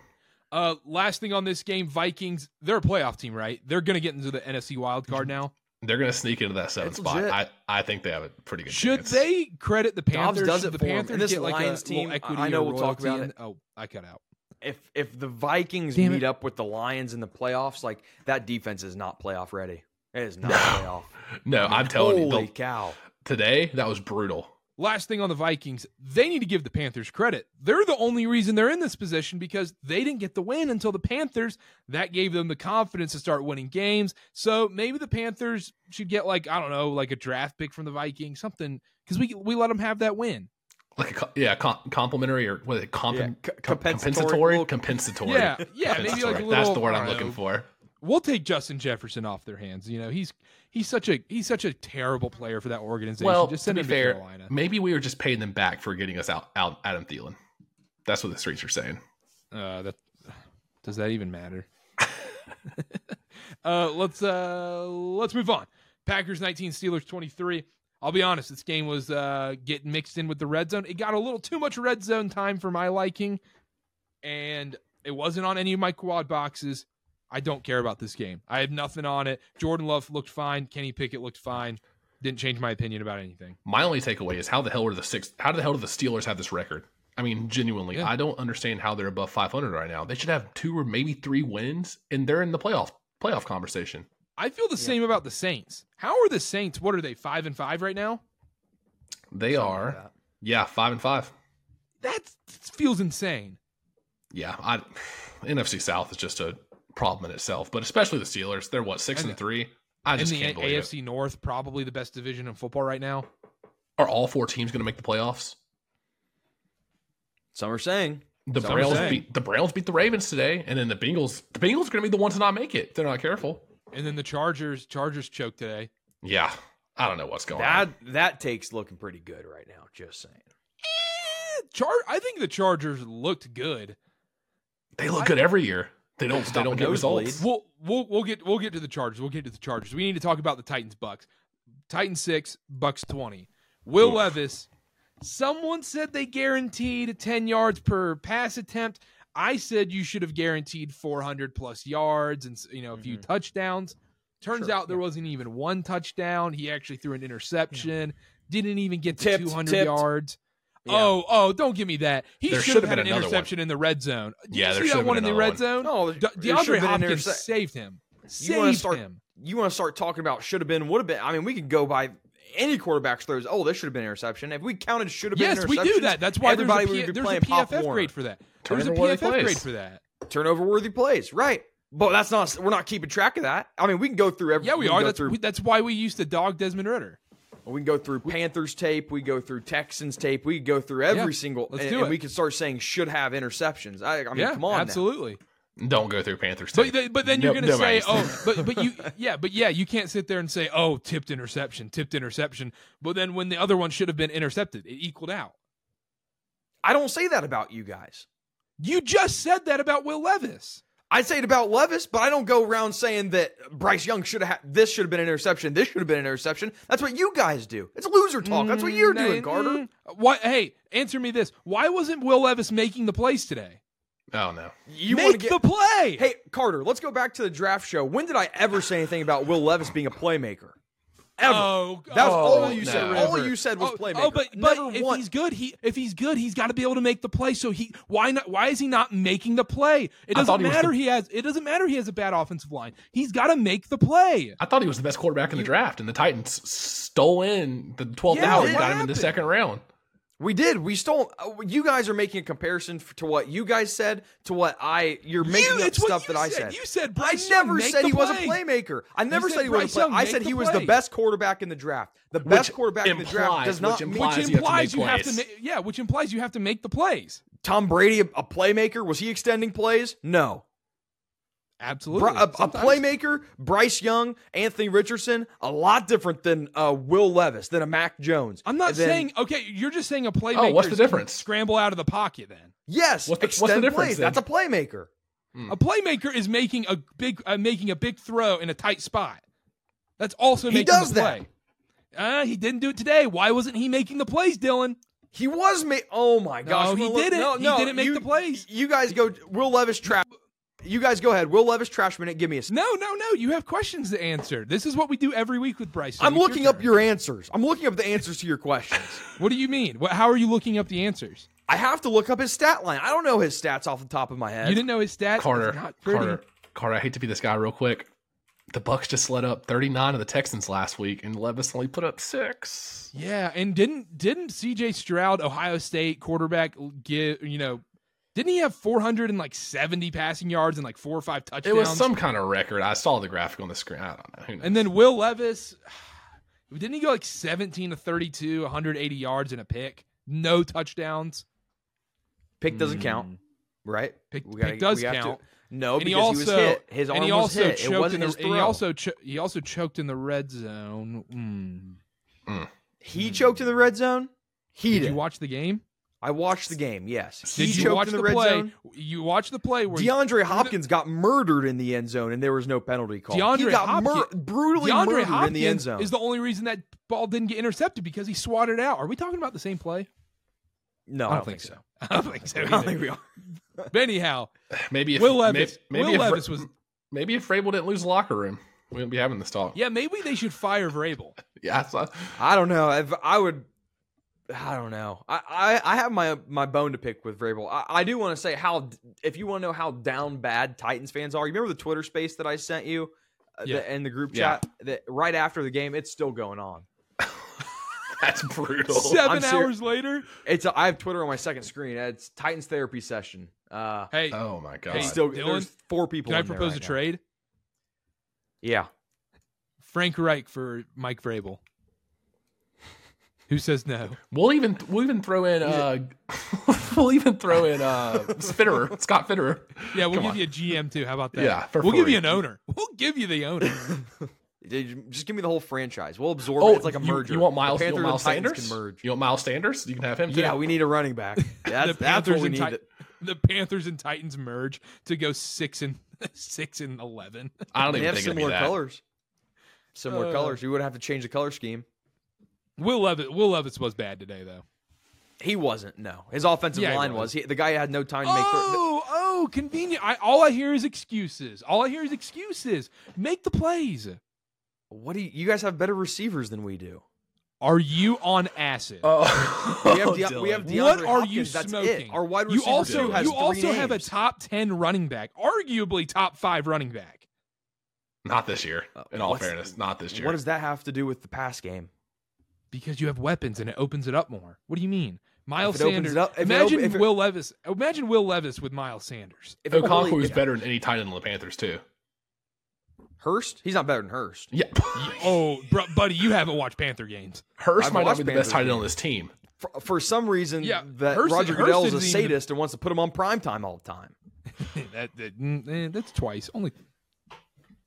Uh, last thing on this game, Vikings. They're a playoff team, right? They're gonna get into the NFC wild card now. They're going to sneak into that seventh It's spot. legit. I, I think they have a pretty good Should chance. they credit the Dobbs Panthers? does Should it the for 'em. Panthers And this get like Lions a team, little I- equity I know or we'll talk royalty about in- it. Oh, I cut out. If if the Vikings Damn meet it. up with the Lions in the playoffs, like that defense is not playoff ready. It is not playoff. No, I mean, I'm telling you, holy the- cow! today that was brutal. Last thing on the Vikings, they need to give the Panthers credit. They're the only reason they're in this position because they didn't get the win until the Panthers. That gave them the confidence to start winning games. So maybe the Panthers should get like I don't know, like a draft pick from the Vikings, something because we we let them have that win. Like a yeah, com- complimentary or what is it? Comp- Yeah, c- compensatory, compensatory, compensatory. Yeah, yeah, (laughs) maybe like a little. That's the word I I'm looking know, for. We'll take Justin Jefferson off their hands. You know, he's he's such a he's such a terrible player for that organization. Well, just to send be him fair, to Carolina. maybe we were just paying them back for getting us out, out Adam Thielen. That's what the streets are saying. Uh, that does that even matter? (laughs) uh, let's uh, let's move on. Packers 19, Steelers 23. I'll be honest, this game was uh, getting mixed in with the red zone. It got a little too much red zone time for my liking, and it wasn't on any of my quad boxes. I don't care about this game. I have nothing on it. Jordan Love looked fine. Kenny Pickett looked fine. Didn't change my opinion about anything. My only takeaway is how the hell are the six? How the hell do the Steelers have this record? I mean, genuinely, Yeah. I don't understand how they're above 500 right now. They should have two or maybe three wins, and they're in the playoff playoff conversation. I feel the same about the Saints. How are the Saints? What are they? Five and five right now. They are, yeah, five and five. That feels insane. Yeah, I (sighs) NFC South is just a problem in itself, but especially the Steelers. They're what six And and three. I And just the can't believe it. AFC North, probably the best division in football right now. Are all four teams going to make the playoffs? Some are saying The Some Browns saying. beat the Browns beat the Ravens today, and then the Bengals. The Bengals are going to be the ones to not make it. They're not careful. And then the Chargers, Chargers choked today. Yeah, I don't know what's going that on. that takes looking pretty good right now. Just saying. Eh, Char- I think the Chargers looked good. They look good every year. They don't. They don't get nosebleed. results. We'll we'll we'll get we'll get to the Chargers. We'll get to the Chargers. We need to talk about the Titans Bucks. Titans six, Bucks twenty. Will Oof. Levis. Someone said they guaranteed ten yards per pass attempt. I said you should have guaranteed 400 plus yards and you know a few mm-hmm. touchdowns. Turns Sure, out there wasn't even one touchdown. He actually threw an interception. Didn't even get to Tipped, 200 tipped. yards. Yeah. Oh, oh, don't give me that. He There should should have have had an been another interception in the red zone. Did Yeah, you there see should that have one in the red one. zone? No, De- there DeAndre should've been an Hopkins interce- saved him. You wanna Saved start- him. You want to start talking about should have been, would have been. I mean, we could go by any quarterback's throws. Oh, this should have been an interception. If we counted should have been Yes, we do that. That's why there's a, everybody would be there's a playing Pop PFF Warner. grade for that. There's a PFF plays. grade for that. turnover worthy plays, right? But that's not. We're not keeping track of that. I mean, we can go through every. Yeah, we can are. That's through, we, that's why we used to dog Desmond Ridder. We can go through Panthers tape. We go through Texans tape. We can go through every Yeah, single. let's and, do and it. we can start saying should have interceptions. I, I mean, yeah, come on, now. absolutely. Don't go through Panthers. But tape. th- but then you're No- going to say, oh, but but you (laughs) yeah, but yeah, you can't sit there and say, oh, tipped interception, tipped interception. But then when the other one should have been intercepted, it equaled out. I don't say that about you guys. You just said that about Will Levis. I say it about Levis, but I don't go around saying that Bryce Young should have this should have been an interception. This should have been an interception. That's what you guys do. It's loser talk. That's what you're doing, Karter. mm. Why? Hey, answer me this: Why wasn't Will Levis making the plays today? oh no. You want to Make get the play. Hey, Karter, let's go back to the draft show. When did I ever say anything about Will Levis being a playmaker? Ever. Oh, That was oh, all you said. no. All you said was oh, playmaker. Oh, but, but Never if once. he's good, he if he's good, he's got to be able to make the play. So he why not? Why is he not making the play? It doesn't he matter. the- he has. It doesn't matter. He has a bad offensive line. He's got to make the play. I thought he was the best quarterback in the draft, and the Titans stole in the 12th Yeah, hour got him in the second round. We did. We stole. uh, You guys are making a comparison to what you guys said to what I. You're making you, up stuff you that I said. said. You said I Bryce Young, never make said the he was a playmaker. I never said said he was a Bryce play. Young, I said he was the play. best quarterback in the draft. The best quarterback in the draft does not which mean implies Which you have to make you have to, ma- yeah, which implies you have to make the plays. Tom Brady a, a playmaker. Was he extending plays? No. Absolutely, a, a playmaker, Bryce Young, Anthony Richardson, a lot different than uh, Will Levis, than a Mac Jones. I'm not then- saying okay. You're just saying a playmaker. Oh, what's the difference? Scramble out of the pocket. Then yes. What's the- what's the extend difference plays. That's a playmaker. a playmaker is making a big uh, making a big throw in a tight spot. That's also He making does the that. play. Uh, he didn't do it today. Why wasn't he making the plays, Dylan? He was ma- Oh my gosh! he Well, didn't. No, He didn't make you- the plays. You guys go. Will Levis trap. You guys go ahead. Will Levis trash minute. Give me a. No, no, no. You have questions to answer. This is what we do every week with Bryce. I'm Young. It's looking up your answers. I'm looking up the answers to your questions. (laughs) What do you mean? What, how are you looking up the answers? I have to look up his stat line. I don't know his stats off the top of my head. You didn't know his stats. Karter, not. Karter, Karter. I hate to be this guy real quick. The Bucks just let up 39 of the Texans last week, and Levis only put up six. Yeah, and didn't didn't C.J. Stroud, Ohio State quarterback, give you know? Didn't he have 470 passing yards and like four or five touchdowns? It was some kind of record. I saw the graphic on the screen. I don't know. Who knows? And then Will Levis, (sighs) didn't he go like 17 to 32, 180 yards and a pick? No touchdowns. Pick doesn't count, right? Pick, gotta- pick does we have to- count. No, and because he he, also was hit. His arm and he was also hit. It choked in wasn't the his and he also cho- he also choked in the red zone. Mm. he choked in the red zone. He Did did. you watch the game? I watched the game. Yes, he Did you choked watch the, the, red play? zone. You watched the play where DeAndre Hopkins got murdered in the end zone, and there was no penalty call. he DeAndre got Hopkins- brutally DeAndre murdered Hopkins in the end zone. is the only reason that ball didn't get intercepted because he swatted it out. Are we talking about the same play? no, I don't think so. (laughs) I don't think so. (laughs) I don't think we are. But anyhow, maybe if Will Levis. Maybe, maybe Will if, Levis was. maybe if Vrabel didn't lose locker room, we wouldn't be having this talk. Yeah, maybe they should fire Vrabel. (laughs) Yeah, I saw- I don't know. If I would, I don't know. I, I, I have my my bone to pick with Vrabel. I, I do want to say how if you want to know how down bad Titans fans are, you remember the Twitter space that I sent you uh, Yeah. the, in the group Yeah. chat that right after the game, it's still going on. (laughs) that's brutal. (laughs) 7 I'm ser- hours later. It's I have Twitter on my second screen. It's Titans therapy session. Uh, Hey, Oh my god! Hey, it's still Dylan, there's four people. can I in there propose right a now. trade? Yeah, Frank Reich for Mike Vrabel. Who says no? We'll even we'll even throw in uh (laughs) we'll even throw in uh Fitterer, Scott Fitterer. Yeah, we'll Come give you a GM too. How about that? Yeah, for we'll give you an owner. We'll give you the owner. (laughs) Just give me the whole franchise. We'll absorb Oh, it. It's like a you- merger. You, want Miles? You want Miles Sanders? Can merge. You want Miles Sanders? You can have him too. Yeah, we need a running back. (laughs) That's, the that's Panthers what we and need. Ti- the Panthers and Titans merge to go six and six and eleven. I don't They even have think it'd be similar that. colors. Similar Uh, colors. You would have to change the color scheme. Will Levis, Will Levis was bad today though. He wasn't. No, his offensive Yeah, he line was. was. He, the guy had no time to make. thir- Oh, oh, convenient. I, all I hear is excuses. All I hear is excuses. Make the plays. what do you, you guys have better receivers than we do? Are you on acid? Oh, (laughs) We have, De- we have DeAndre what are Hopkins, you that's smoking? It. Our wide you receiver also two has you three also have a top ten running back, arguably top five running back. not this year. Uh, in all fairness, not this year. What does that have to do with the pass game? Because you have weapons and it opens it up more. What do you mean? Miles If it opens Sanders. it up- if it imagine op- if it- Will Levis. Imagine Will Levis with Miles Sanders. If it Okonkwo really- is better than any tight end on the Panthers too. Hurst, he's not better than Hurst. Yeah, (laughs) Oh, bro, buddy, you haven't watched Panther games. Hurst I've might not watched be the best Panthers tight end on this team. For, for some reason, Yeah, that Hurst- Roger Hurst Goodell is a isn't even- sadist and wants to put him on prime time all the time. (laughs) that, that- mm, eh, that's twice. Only,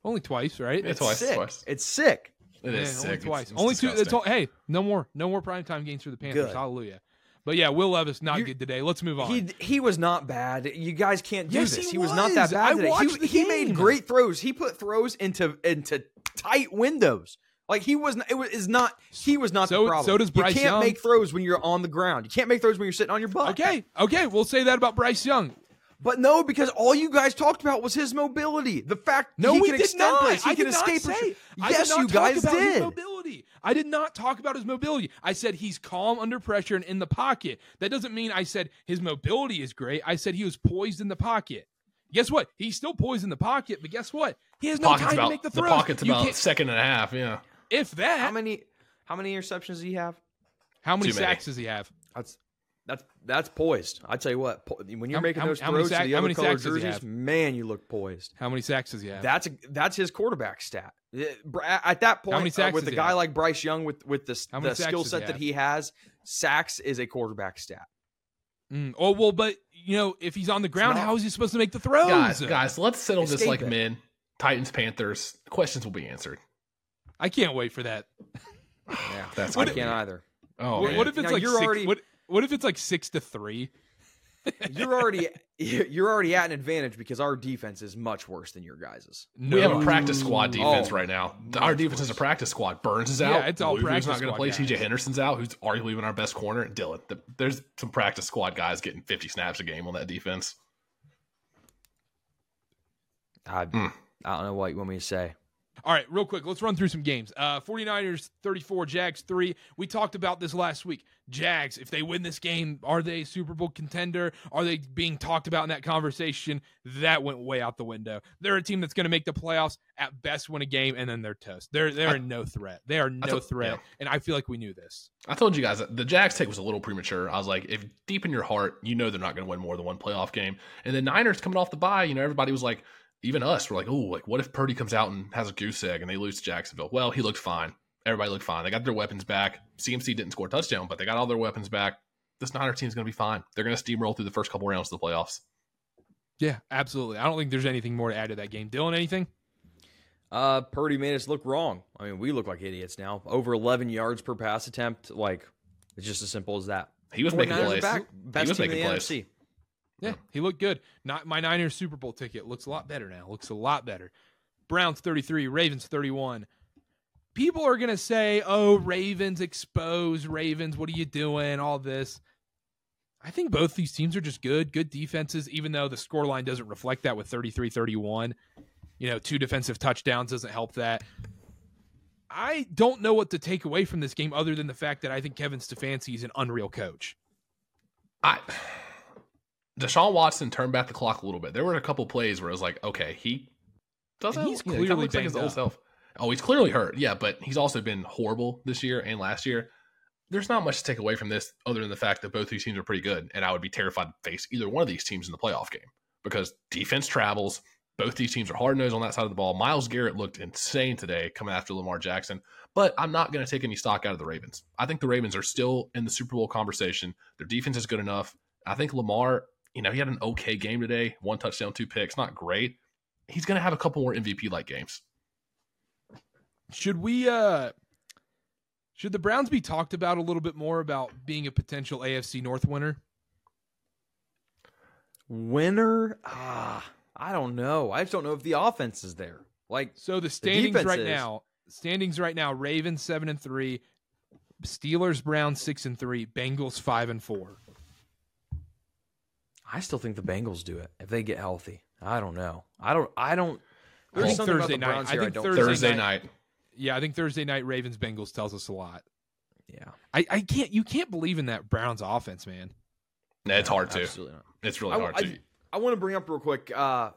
only twice, right? It's twice, sick. twice. It's sick. It Yeah, is only twice. It's- it's only two. That's all. Hey, no more, no more primetime games for the Panthers. Good. Hallelujah. But yeah, Will Levis not You- good today. Let's move on. He he was not bad. You guys can't do Yes, this. he He, was. not that bad I today. He, the he game. made great throws. He put throws into into tight windows. Like he was not, it was is not. He was not So- the problem. so does Bryce You can't Young. make throws when you're on the ground. You can't make throws when you're sitting on your butt. okay, okay, we'll say that about Bryce Young. But no, because all you guys talked about was his mobility. The fact No, he we can did extend not. plays, he I can did not escape. say. I yes, did not you talk guys about His did. mobility. I did not talk about his mobility. I said he's calm under pressure and in the pocket. That doesn't mean I said his mobility is great. I said he was poised in the pocket. Guess what? He's still poised in the pocket, but guess what? He has no Pocket's time about to make the throw. the throws. pocket's You about second and a half. Yeah, if that. How many? How many interceptions does he have? How many Too many. sacks does he have? That's that's that's poised. I tell you what, po- when you're How- making how- those how many throws sack- to the how other many color sacks does jerseys, man, you look poised. How many sacks does he have? That's a, that's his quarterback stat. Uh, At that point, many uh, with a guy have? like Bryce Young, with with the, the skill does he set that he has, sacks is a quarterback stat. Mm, oh well, but you know, if he's on the ground, not. how is he supposed to make the throws? guys, guys, let's settle this like it. men. Titans, Panthers. Questions will be answered. I can't wait for that. (sighs) Yeah, That's what I can't be- either. Oh, what, what if it's Now, like you're six, already- what, what if it's like six to three? (laughs) You're already you're already at an advantage because our defense is much worse than your guys's. we have a practice squad defense Oh, right now. Our much defense is a practice squad. Burns is out. Yeah, it's all Luvu's practice not going to play. guys. CJ Henderson's out, who's arguably even our best corner. And Dylan, the, there's some practice squad guys getting 50 snaps a game on that defense. I, Mm. I don't know what you want me to say. All right, real quick, let's run through some games. Uh 49ers 34, Jags 3. We talked about this last week. Jags, if they win this game, are they a Super Bowl contender? Are they being talked about in that conversation? That went way out the window. They're a team that's going to make the playoffs, at best win a game, and then they're toast. They're they're I- no threat. They are no thought- threat. yeah. And I feel like we knew this. I told you guys the Jags take was a little premature. I was like, if deep in your heart, you know they're not going to win more than one playoff game. And the Niners coming off the bye, you know, everybody was like, even us, we're like, oh, like what if Purdy comes out and has a goose egg and they lose to Jacksonville? Well, he looked fine. Everybody looked fine. They got their weapons back. CMC didn't score a touchdown, but they got all their weapons back. This Niner team's going to be fine. They're going to steamroll through the first couple rounds of the playoffs. Yeah, absolutely. I don't think there's anything more to add to that game. Dylan, anything? Uh, Purdy made us look wrong. I mean, we look like idiots now. Over 11 yards per pass attempt. Like, it's just as simple as that. He was making 49ers plays. back. Best was team in making the plays. NFC. Yeah, he looked good. Not my Niners Super Bowl ticket looks a lot better now. Looks a lot better. Browns 33, Ravens 31. People are going to say, "Oh, Ravens expose Ravens. What are you doing?" All this. I think both these teams are just good, good defenses even though the scoreline doesn't reflect that with 33-31. You know, two defensive touchdowns doesn't help that. I don't know what to take away from this game other than the fact that I think Kevin Stefanski is an unreal coach. I Deshaun Watson turned back the clock a little bit. There were a couple plays where it was like, okay, he doesn't. And he's you know, clearly looks like his old up. self. Oh, he's clearly hurt. Yeah, but he's also been horrible this year and last year. There's not much to take away from this other than the fact that both these teams are pretty good, and I would be terrified to face either one of these teams in the playoff game because defense travels. Both these teams are hard nosed on that side of the ball. Myles Garrett looked insane today coming after Lamar Jackson, but I'm not going to take any stock out of the Ravens. I think the Ravens are still in the Super Bowl conversation. Their defense is good enough. I think Lamar, you know, he had an okay game today, one touchdown, two picks, not great. He's going to have a couple more MVP like games. Should we uh should the Browns be talked about a little bit more about being a potential AFC North winner? Winner? Ah, I don't know. I just don't know if the offense is there. Like, So the standings defense right is. now, standings right now, Ravens 7 and 3, Steelers Browns 6 and 3, Bengals 5 and 4. I still think the Bengals do it if they get healthy. I don't know. I don't. I don't. I There's think something Thursday about the night- Browns I here I think don't. Thursday Thursday night- night. Yeah, I think Thursday night Ravens Bengals tells us a lot. Yeah, I, I can't you can't believe in that Browns offense, man. Nah, it's hard to. Absolutely not. It's really I- hard I- to. I want to bring up real quick. Uh,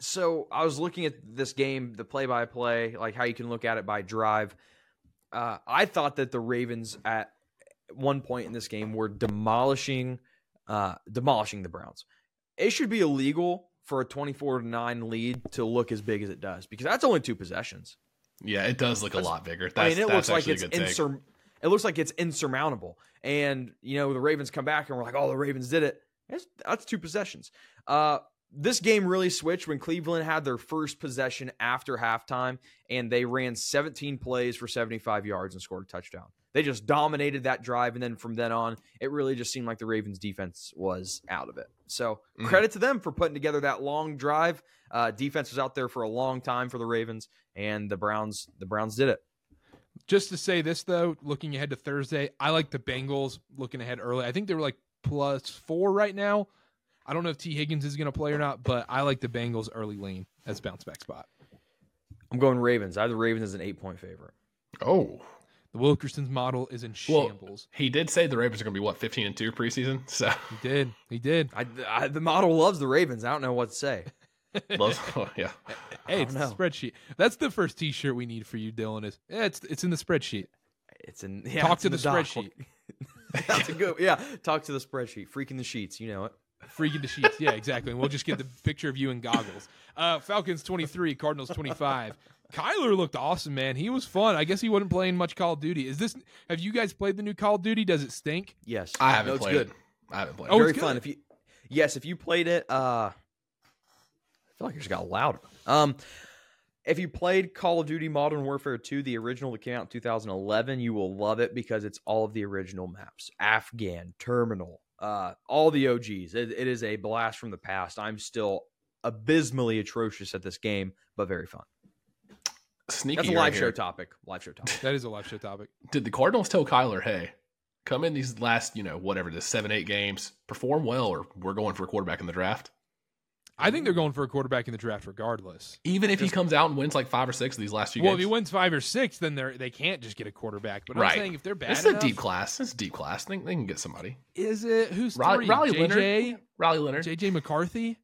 so I was looking at this game, the play-by-play, like how you can look at it by drive. Uh, I thought that the Ravens at one point in this game were demolishing, uh, demolishing the Browns. It should be illegal for a twenty-four to nine lead to look as big as it does because that's only two possessions. Yeah, it does look a lot bigger. That's, I mean, it that's looks like it's a good take. insur- It looks like it's insurmountable. And you know, the Ravens come back and we're like, "Oh, the Ravens did it." That's, that's two possessions. Uh, this game really switched when Cleveland had their first possession after halftime, and they ran 17 plays for 75 yards and scored a touchdown. They just dominated that drive, and then from then on, it really just seemed like the Ravens' defense was out of it. So Mhm. credit to them for putting together that long drive. Uh, defense was out there for a long time for the Ravens, and the Browns, the Browns did it. Just to say this though, looking ahead to Thursday, I like the Bengals looking ahead early. I think they were like plus four right now. I don't know if Tee Higgins is going to play or not, but I like the Bengals early lean as bounce back spot. I'm going Ravens. I have the Ravens as an eight point favorite. Oh, The Wilkerson's model is in Well- shambles. he did say the Ravens are going to be what fifteen and two preseason. (laughs) So He did. He did. I, I, the model loves the Ravens. I don't know what to say. (laughs) Loves- (laughs) yeah, Hey, it's don't the spreadsheet. That's the first T-shirt we need for you, Dylan. Is yeah, it's it's in the spreadsheet. It's in yeah, Talk it's to in the doc. spreadsheet. That's a good yeah. Talk to the spreadsheet. Freaking the sheets. You know it. Freaking the sheets. Yeah, exactly. And we'll just get the picture of you in goggles. Uh, Falcons 23, Cardinals 25. Kyler looked awesome, man. He was fun. I guess he wasn't playing much Call of Duty. Is this have you guys played the new Call of Duty? Does it stink? Yes, I haven't No, it's played good. I haven't played. Oh, it. Very it's fun. If you yes, if you played it, uh, I feel like it just got louder. Um, if you played Call of Duty Modern Warfare 2, the original that came out in 2011, you will love it because it's all of the original maps Afghan, Terminal, uh, all the OGs. It, it is a blast from the past. I'm still abysmally atrocious at this game, but very fun. Sneaky. That's a right live show here. topic. Live show topic. That is a live show topic. Did the Cardinals tell Kyler, hey, come in these last, you know, whatever the seven, eight games, perform well, or we're going for a quarterback in the draft? I think they're going for a quarterback in the draft regardless. Even if he comes out and wins like five or six of these last few games. Well, if he wins five or six, then they're they can't just get a quarterback. But Right. I'm saying if they're bad this is a deep class. This is a deep class. They, they can get somebody. is it who's Riley, three? Riley JJ, Leonard. Riley Leonard. JJ McCarthy.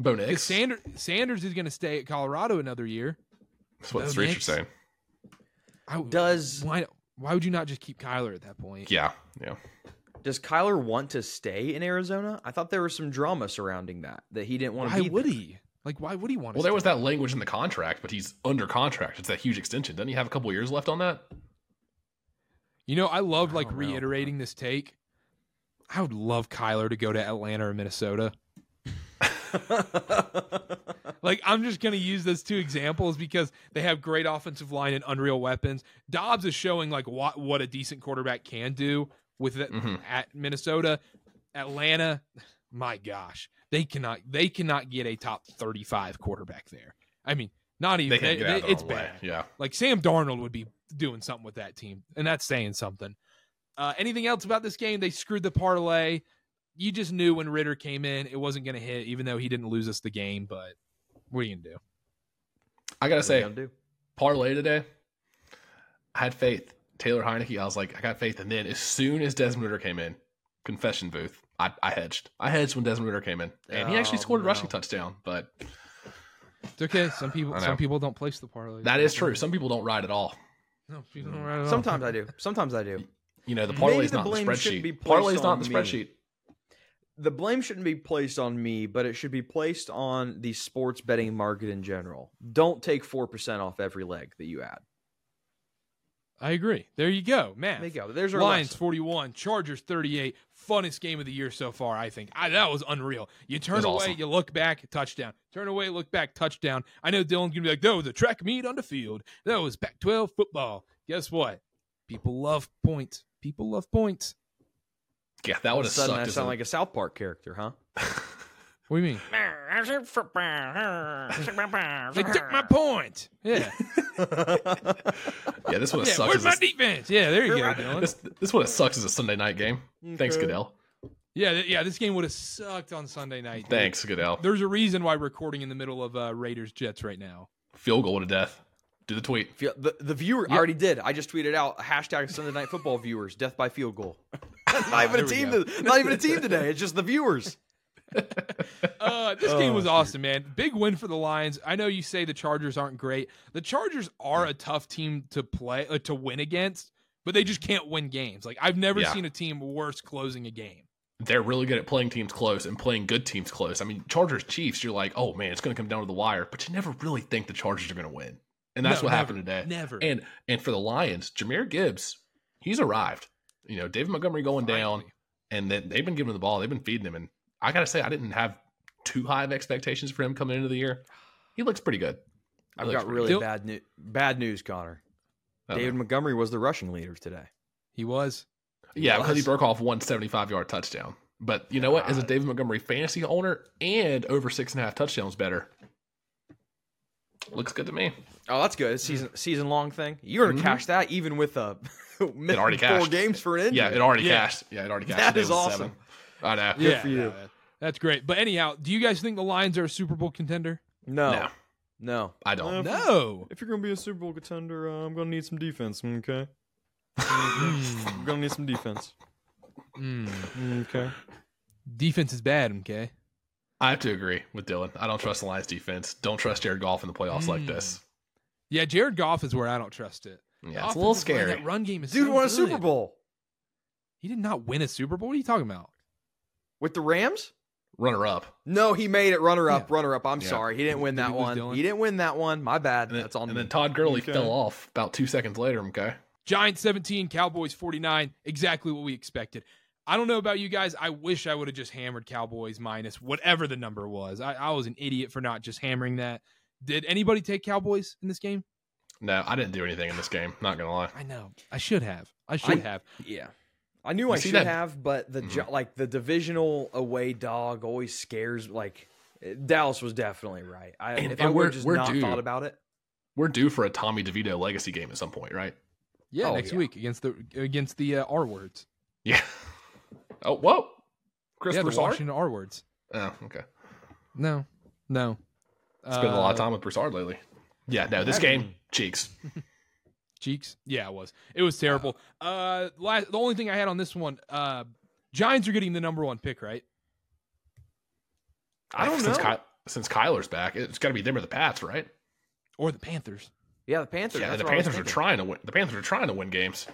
Bo Because Nix. Sanders, Sanders is going to stay at Colorado another year. That's what Bo the streets are saying. I, Does why why would you not just keep Kyler at that point? Yeah. Yeah. does Kyler want to stay in Arizona? I thought there was some drama surrounding that that he didn't want to Why be. would there. he? Like, why would he want to? Well, there was that language in the contract, but he's under contract. It's that huge extension. Doesn't he have a couple years left on that? You know, I loved I like don't know. reiterating this take. I would love Kyler to go to Atlanta or Minnesota. (laughs) Like, I'm just going to use those two examples because they have great offensive line and unreal weapons. Dobbs is showing like what what a decent quarterback can do with it Mhm. at Minnesota, Atlanta. My gosh, they cannot they cannot get a top 35 quarterback there. I mean, not even They they- they- it's own way. bad. Yeah. Like Sam Darnold would be doing something with that team, and that's saying something. Uh, anything else about this game? They screwed the parlay. You just knew when Ridder came in, it wasn't going to hit, even though he didn't lose us the game. But what are you gonna do? I gotta say, you gonna do? parlay today. I had faith. Taylor Heinicke. I was like, I got faith. And then as soon as Desmond Ridder came in, confession booth, I, I hedged. I hedged when Desmond Ridder came in, and he actually Oh, scored a no. rushing touchdown. But It's okay. Some people, some people don't place the parlay. that is true. Some people don't ride at all. No, people don't write it off. Sometimes I do. Sometimes I do. You know, the parlay is not in the blame shouldn't be spreadsheet. placed Parlay's not the on me. spreadsheet. The blame shouldn't be placed on me, but it should be placed on the sports betting market in general. Don't take four percent off every leg that you add. I agree. There you go, man. There you go. There's our Lions lesson. 41, Chargers 38. Funnest game of the year so far, I think. I, that was unreal. You turn away, awesome. you look back, touchdown. Turn away, look back, touchdown. I know Dylan's going to be like, that was a track meet on the field. That was Pac 12 football. Guess what? People love points. People love points. Yeah, that would have a sudden, sucked. I as sound a- like a South Park character, huh? (laughs) What do you mean? (laughs) They took my point. Yeah. (laughs) yeah, this would have yeah. sucked. Where's my a, defense? Yeah, there you go, Dylan. this this would have sucked as a Sunday night game. Thanks, Goodell. Yeah, th- yeah. This game would have sucked on Sunday night. dude. Thanks, Goodell. There's a reason why we're recording in the middle of uh, Raiders Jets right now. Field goal to death. Do the tweet. The, the viewer I Yep. already did. I just tweeted out hashtag Sunday Night Football viewers death by field goal. Not even a team. To, not even a team today. It's just the viewers. (laughs) Uh, this game Oh, was awesome, man. Big win for the Lions. I know you say the Chargers aren't great. The Chargers are a tough team to play uh, to win against, but they just can't win games. Like I've never Yeah. seen a team worse closing a game. They're really good at playing teams close and playing good teams close. I mean, Chargers Chiefs, you're like, oh man, it's going to come down to the wire, but you never really think the Chargers are going to win, and that's No, what never, happened today. Never. And and for the Lions, Jahmyr Gibbs, he's arrived. You know, David Montgomery going down, and then they've been giving him the ball. They've been feeding him, and I got to say, I didn't have too high of expectations for him coming into the year. He looks pretty good. I've got really Dil- bad news. Bad news, Connor. good. David Montgomery was the rushing leader today. he was. Yeah, because he broke off one 75 yard touchdown. But you know what? As a David Montgomery fantasy owner and over six and a half touchdowns better. Looks good to me. Oh, that's good. Season season long thing. You're gonna Mhm. cash that even with uh, (laughs) It already four cashed. games for an injury. Yeah, it already Yeah. cashed. Yeah, it already cashed. That Today is was awesome. seven. I know. Good for you. that- that's great. But anyhow, do you guys think the Lions are a Super Bowl contender? No, No, no. I don't. Uh, No. If you're gonna be a Super Bowl contender, uh, I'm gonna need some defense. Okay. Mm, I'm gonna need some defense. mm. Okay. Defense is bad. Okay. I have to agree with Dylan. I don't trust the Lions defense. Don't trust Jared Goff in the playoffs like Mm. this. Yeah, Jared Goff is where I don't trust it. Yeah, it's a little scary. That run game is Dude so won a good. Super Bowl He did not win a Super Bowl. What are you talking about? with the Rams. Runner up. No, he made it runner up, Yeah. runner up. I'm Yeah. sorry, he didn't win Did he that one. Dylan? He didn't win that one. My bad. Then, That's on and me. then Todd Gurley Okay. fell off about two seconds later. Okay. Giants 17, Cowboys 49. Exactly what we expected. I don't know about you guys. I wish I would have just hammered Cowboys minus whatever the number was. I, I was an idiot for not just hammering that. Did anybody take Cowboys in this game? No, I didn't do anything in this game. Not gonna lie. I know. I should have. I should I- have. Yeah. I knew You I should that- have, but the jo- like the divisional away dog always scares. Like Dallas was definitely right. I, And- if and I would we're- just we're not due. thought about it, We're due for a Tommy DeVito legacy game at some point, right? Yeah, Oh, next yeah. week against the against the uh, R words. Yeah. (laughs) Oh, whoa. Chris yeah, the Broussard? Washington R words. Oh, okay. No, no. Spent a lot of Uh, time with Broussard lately. Yeah, no, this game, cheeks. (laughs) Cheeks. Yeah, it was. It was terrible. Uh, last, the only thing I had on this one, uh, Giants are getting the number one pick, right? I don't since know. Ky- since Kyler's back, it's got to be them or the Pats, right? Or the Panthers? Yeah, the Panthers. yeah, the what I was Panthers are trying to win. The Panthers are trying to win games.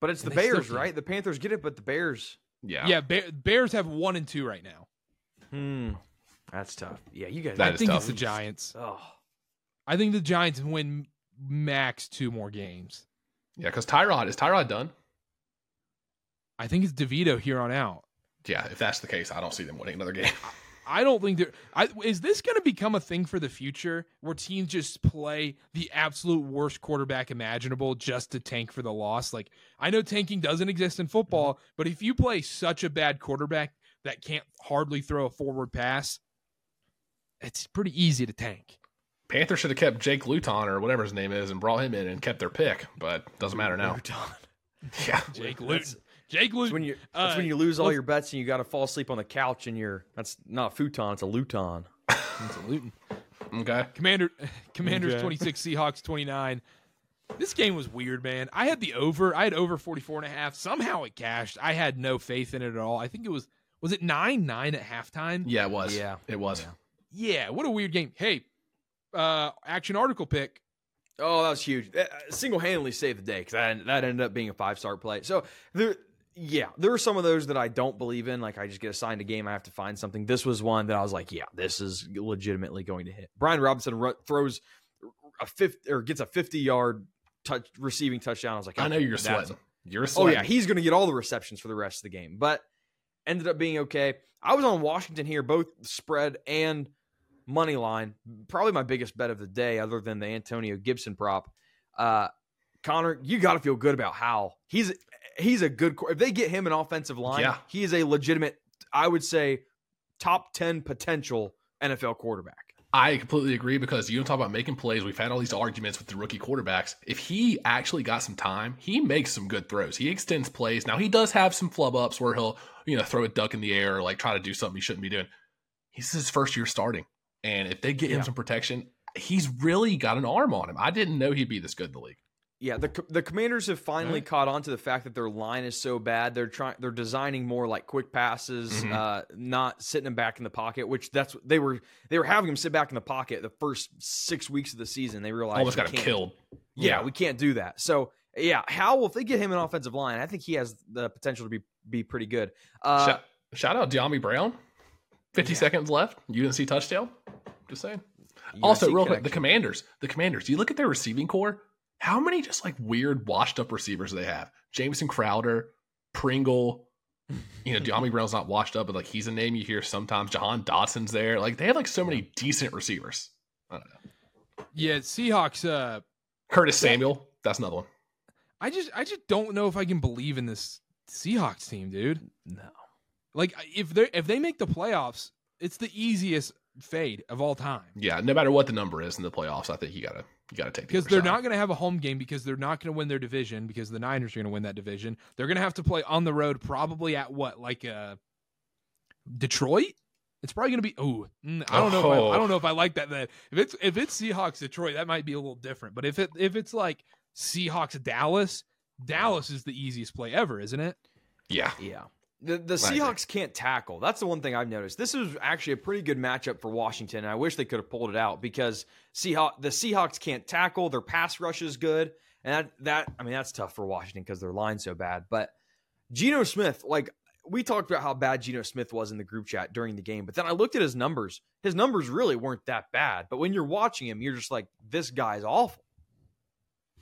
But it's the And they still Bears, right? The Panthers get it, but the Bears. Yeah, Yeah, Bear, Bears have one and two right now. Hmm. That's tough. Yeah, you guys. That I think tough. it's the Giants. Oh, I think the Giants win max two more games. yeah, because Tyrod is Tyrod done. I think it's DeVito here on out. Yeah, if that's the case, I don't see them winning another game. (laughs) I don't think there. I, is this going to become a thing for the future where teams just play the absolute worst quarterback imaginable just to tank for the loss? Like I know tanking doesn't exist in football, Mm-hmm. but if you play such a bad quarterback that can't hardly throw a forward pass, it's pretty easy to tank. Panthers should have kept Jake Luton or whatever his name is and brought him in and kept their pick, but doesn't matter now. Luton. (laughs) Yeah, Jake That's- Luton. Jake That's Luton. when you. That's when Uh, you lose all your bets and you got to fall asleep on the couch and you're. That's not a futon. It's a Luton. (laughs) It's a Luton. okay. Commander (laughs) Commanders Okay. 26 Seahawks 29. This game was weird, man. I had the over. I had over 44 and a half. Somehow it cashed. I had no faith in it at all. I think it was was it 9-9 at halftime? Yeah, it was. Yeah. it was. Yeah. Yeah, what a weird game. Hey, uh action article pick. Oh, that was huge. Single handedly saved the day because that, that ended up being a five star play. So there, yeah, there are some of those that I don't believe in. Like I just get assigned a game, I have to find something. This was one that I was like, yeah, this is legitimately going to hit. Brian Robinson ru- throws a fifth or gets a fifty yard touch receiving touchdown. I was like, I know you're that's- sweating. You're sweating. Oh yeah, he's going to get all the receptions for the rest of the game, but ended up being okay. I was on Washington here, both spread and money line. Probably my biggest bet of the day, other than the Antonio Gibson prop. Uh, Connor, you got to feel good about Howell. He's he's a good. If they get him an offensive line, Yeah. he is a legitimate. I would say top ten potential NFL quarterback. I completely agree because you don't talk about making plays. We've had all these arguments with the rookie quarterbacks. If he actually got some time, he makes some good throws. He extends plays. Now he does have some flub ups where he'll, you know, throw a duck in the air or like try to do something he shouldn't be doing. He's his first year starting. And if they get him Yeah. some protection, he's really got an arm on him. I didn't know he'd be this good in the league. Yeah, the the Commanders have finally caught on to the fact that their line is so bad. They're trying. They're designing more like quick passes, Mhm. uh, not sitting them back in the pocket. Which that's they were they were having him sit back in the pocket the first six weeks of the season. They realized Almost got him killed. Yeah, we can't do that. So yeah, Howell, if they get him an offensive line, I think he has the potential to be be pretty good. Uh, shout, shout out Dyami Brown. 50 Yeah. seconds left. UNC touchdown. Just saying. USC Also, real quick, the commanders. The commanders. You look at their receiving core, how many just like weird washed up receivers do they have? Jamison Crowder, Pringle, you know, Dyami Brown's not washed up, but like he's a name you hear sometimes. Jahan Dotson's there. Like they have like so many decent receivers. I don't know. Yeah, Seahawks uh Curtis Samuel, that's another one. I just I just don't know if I can believe in this Seahawks team, dude. no. Like if they if they make the playoffs, it's the easiest fade of all time. Yeah, no matter what the number is in the playoffs, I think you gotta you gotta take the because other they're not going to have a home game because they're not going to win their division because the Niners are going to win that division. They're going to have to play on the road, probably at what like uh, Detroit. It's probably going to be. Oh, I don't know. If I, I don't know if I like that. That if it's if it's Seahawks Detroit, that might be a little different. But if it if it's like Seahawks Dallas, Dallas is the easiest play ever, isn't it? Yeah. Yeah. The the I. Seahawks can't tackle. That's the one thing I've noticed. This is actually a pretty good matchup for Washington. And I wish they could have pulled it out because Seahawks the Seahawks can't tackle. Their pass rush is good, and that that I mean that's tough for Washington because their line's so bad. But Geno Smith, like we talked about how bad Geno Smith was in the group chat during the game, but then I looked at his numbers. His numbers really weren't that bad. But when you're watching him, you're just like, this guy's awful.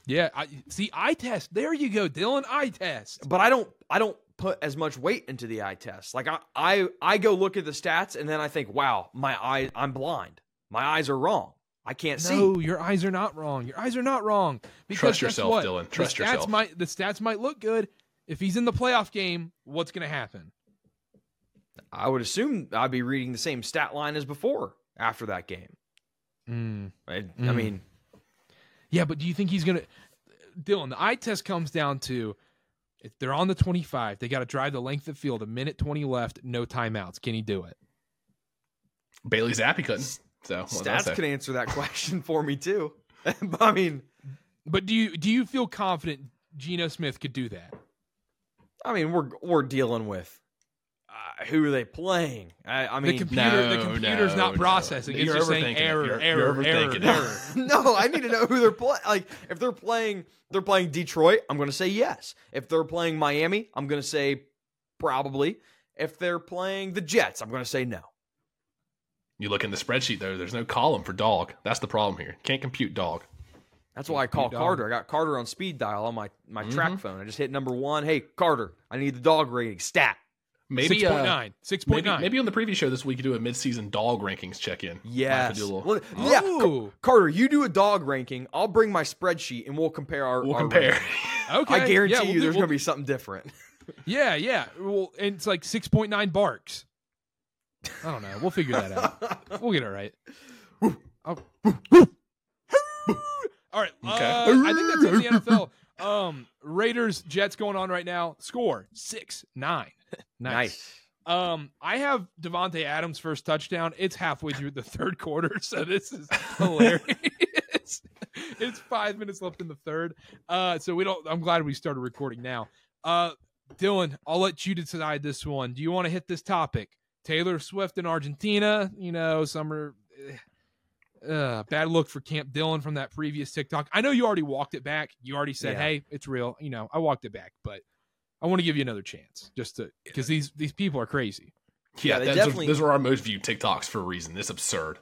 Yeah. I see. I test. There you go, Dylan. I test. but I don't I don't put as much weight into the eye test. Like I I I go look at the stats and then I think, wow, my eye I'm blind. My eyes are wrong. I can't No, see. No, your eyes are not wrong. Your eyes are not wrong. Because Trust yourself, what? Dylan. The Trust stats yourself. Might the stats might look good. If he's in the playoff game, what's going to happen? I would assume I'd be reading the same stat line as before after that game. Mm. I, I Mm. mean, Yeah, but do you think he's going to? Dylan, the eye test comes down to if they're on the 25, they got to drive the length of field, a minute 20 left, no timeouts. Can he do it? Bailey Zappe couldn't. So what Stats can answer that question for me too. But, (laughs) I mean, But do you do you feel confident Geno Smith could do that? I mean, we're we're dealing with uh, who are they playing? I, I The mean, computer, the computer's no, not no. processing. It's You're just saying overthinking error, You're- error, you're error, error. (laughs) no, I need to know who they're playing. Like, if they're playing, they're playing Detroit. I'm going to say yes. If they're playing Miami, I'm going to say probably. If they're playing the Jets, I'm going to say no. You look in the spreadsheet though. There's no column for dog. That's the problem here. Can't compute dog. That's why I call. Karter. I got Karter on speed dial on my my track Mhm. phone. I just hit number one. Hey, Karter, I need the dog rating stat. Maybe Six point uh, nine. Six Maybe, maybe on the preview show this week you do a mid-season dog rankings check-in. Yes. do a little- Well, yeah, Ca- Oh, Karter, you do a dog ranking. I'll bring my spreadsheet and we'll compare our. we'll our compare. (laughs) okay. I guarantee yeah, we'll you, do- there's we'll- going to be something different. (laughs) Yeah, yeah. Well, and it's like six point nine barks. I don't know. We'll figure that out. (laughs) We'll get it right. All right. Okay. Uh, I think that's it in the NFL. Um, Raiders Jets going on right now. Score six nine. (laughs) nice. Um, I have Davante Adams first touchdown. It's halfway through the (laughs) third quarter, (laughs) so this is hilarious. it's five minutes left in the third. Uh, so we don't. I'm glad we started recording now. Uh, Dylan, I'll let you decide this one. Do you want to hit this topic? Taylor Swift in Argentina. You know, summer. Uh, bad look for Camp Dylan from that previous TikTok. I know you already walked it back. You already said, Yeah. "Hey, it's real." You know, I walked it back, but I want to give you another chance, just to because these these people are crazy. yeah, they those, definitely- are, those are our most viewed TikToks for a reason. It's absurd.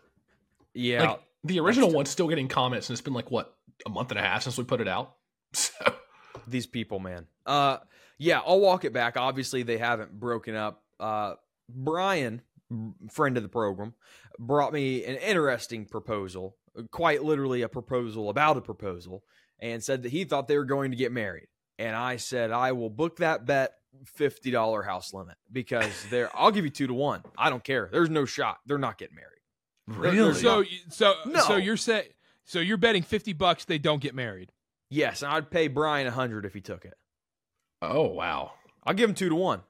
Yeah. Like the original one's still getting comments, and it's been like what a month and a half since we put it out. (laughs) So these people, man. Uh, yeah, I'll walk it back. Obviously, they haven't broken up. Uh, Brian, friend of the program, brought me an interesting proposal, uh, quite literally a proposal about a proposal, and said that he thought they were going to get married. And I said, I will book that bet fifty dollar house limit because (laughs) there. I'll give you two to one. I don't care. There's no shot. They're not getting married. really, So so No. so you're saying so you're betting fifty bucks they don't get married. Yes, and I'd pay Brian a hundred if he took it. oh wow. I'll give him two to one.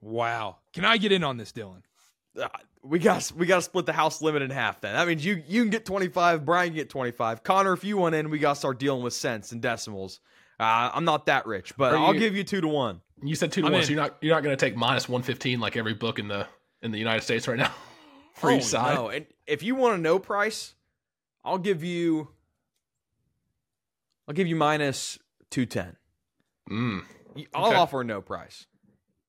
Wow. Can I get in on this, Dylan? Uh, we got we got to split the house limit in half. Then that means you you can get twenty five. Brian can get twenty five. Connor, if you want in, we got to start dealing with cents and decimals. Uh, I'm not that rich, but Are I'll give you two to one. You said two to I'm one, in. so you're not you're not going to take minus one fifteen like every book in the in the United States right now (laughs) for oh, each side. No, and if you want a no price, I'll give you. I'll give you minus two ten. Mm. I'll Okay. offer no price.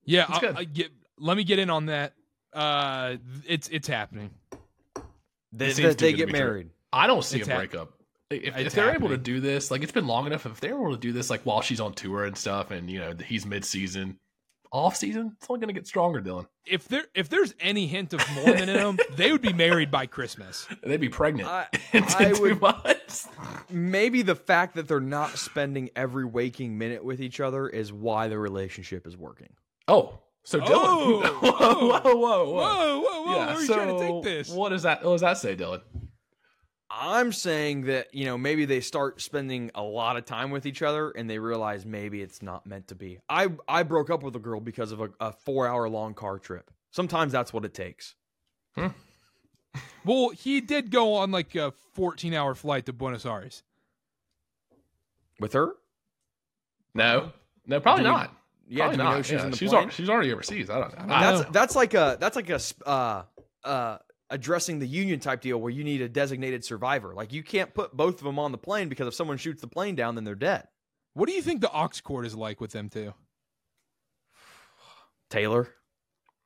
Yeah, I. I get. Let me get in on that. Uh, it's it's happening. That, seems that they too good to get be true. married. I don't see It's a hap- breakup. If, if they're able to do this, like it's been long enough. If they're able to do this, like while she's on tour and stuff, and you know he's mid season, off season, it's only going to get stronger, Dylan. If there if there's any hint of Mormon in them, they would be married by Christmas. They'd be pregnant I- (laughs) in I two would- months. Maybe the fact that they're not spending every waking minute with each other is why the relationship is working. Oh, so Dylan. Oh, (laughs) whoa, oh. whoa, whoa, whoa, Whoa, whoa, whoa! Yeah, Where are you so trying to take this? what does that? What does that say, Dylan? I'm saying that, you know, maybe they start spending a lot of time with each other and they realize maybe it's not meant to be. I, I broke up with a girl because of a, a four hour long car trip. Sometimes that's what it takes. Hmm. Well, he did go on like a 14 hour flight to Buenos Aires. With her? No, no, probably Do not. Yeah, probably do we not. know she's Yeah, in the she's plane? al- she's already overseas. I don't know. I that's know. that's like a that's like a sp- uh uh addressing the union type deal where you need a designated survivor. Like you can't put both of them on the plane because if someone shoots the plane down, then they're dead. What do you think the aux cord is like with them two? Taylor.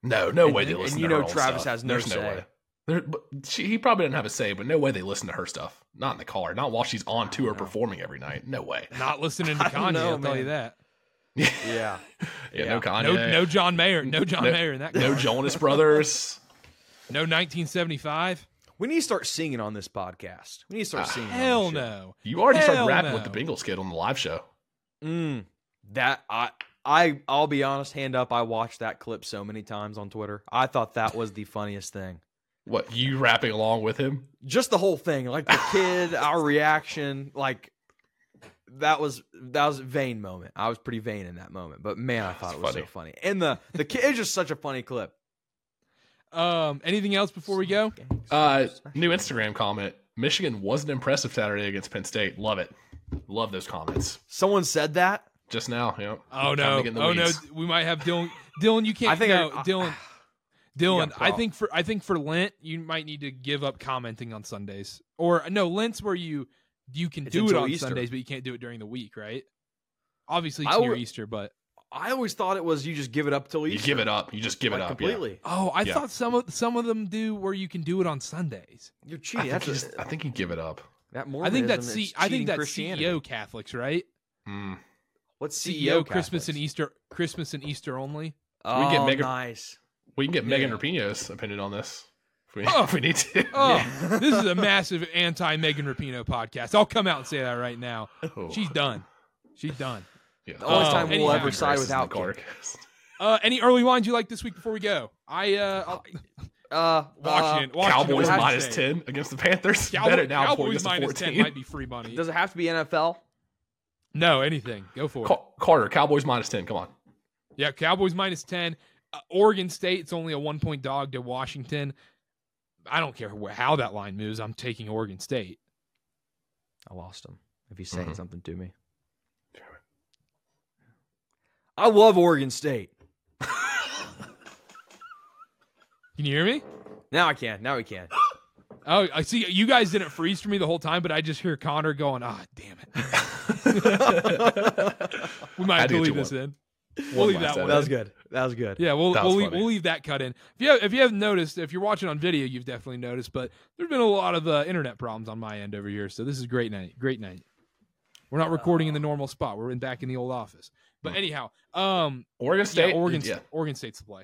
No, no And- way they and listen you to her And you know own Travis stuff. has no There's say. way. There, but she, he probably didn't have a say, but no way they listen to her stuff. Not in the car. Not while she's on tour performing every night. No way. Not listening to (laughs) I don't Kanye, know, I'll tell you that. Yeah. Yeah, (laughs) Yeah. no Kanye. No, no John Mayer, no John No- Mayer in that. no. Jonas Brothers. (laughs) no 1975. We need to start singing on this podcast. We need to start Ah, singing. on Hell this shit. no. You already started rapping no. with the Bengals kid on the live show. Mm, that I I I'll be honest, hand up. I watched that clip so many times on Twitter. I thought that was the funniest thing. What you rapping along with him? Just the whole thing, like the kid, our reaction, like that was that was a vain moment. I was pretty vain in that moment, but man, I thought That's it was funny. so funny. And the the kid is just such a funny clip. Um, anything else before we go? Uh, new Instagram comment. Michigan wasn't impressive Saturday against Penn State. Love it. Love those comments. Someone said that. Just now, you know. Oh no! get in the Oh no! We might have Dylan. Dylan, you can't. I think no, I- Dylan. (sighs) Dylan, I think for I think for Lent you might need to give up commenting on Sundays. Or no, Lent's where you you can It's do it on Easter. Sundays, but you can't do it during the week, right? Obviously, I it's near would- Easter, but I always thought it was you just give it up till You Easter. give it up. You just give like, it up. completely. oh, I Yeah. thought some of some of them do where you can do it on Sundays. You're cheating. I think, That's you just, I think you give it up. that I think that's Mormonism, C, I think that's CEO Catholics, right? Mm. What's CEO, CEO, Christmas and Easter, Christmas and Easter only. Oh, We get mega- nice. We can get Megan Yeah. Rapinoe's opinion on this if we, Oh. if (laughs) we need to. Oh, Yeah. this is a massive anti Megan Rapinoe podcast. I'll come out and say that right now. Oh. She's done. She's done. Yeah. The only Oh, time we'll anyhow. ever side Grace is in the without Kim. Cardcast. Uh, any early lines you like this week before we go? I uh, I'll- Uh, Washington, uh, Washington Cowboys have to minus State. ten against the Panthers. Cowboy, Better now Cowboys get to minus ten fourteen. might be free money. does it have to be NFL? No, anything. Go for it. Karter, Cowboys minus ten. Come on. Yeah, Cowboys minus ten. Uh, Oregon State, it's only a one point dog to Washington. I don't care wh- how that line moves. I'm taking Oregon State. I lost him. If he's saying Mhm. something to me, I love Oregon State. Can you hear me? Now I can. Now we can. (gasps) Oh, I see. You guys didn't freeze for me the whole time, but I just hear Connor going, "Ah, damn it." (laughs) (laughs) we might I have to leave this one. in. One We'll leave that one. That was good. That was good. Yeah, we'll we'll leave, we'll leave that cut in. If you have, if you haven't noticed, if you're watching on video, you've definitely noticed. But there's been a lot of uh, internet problems on my end over here, so this is great night. Great night. We're not recording in the normal spot. We're in back in the old office. But anyhow, um, Oregon State. yeah, Oregon, Yeah. Oregon State's the play.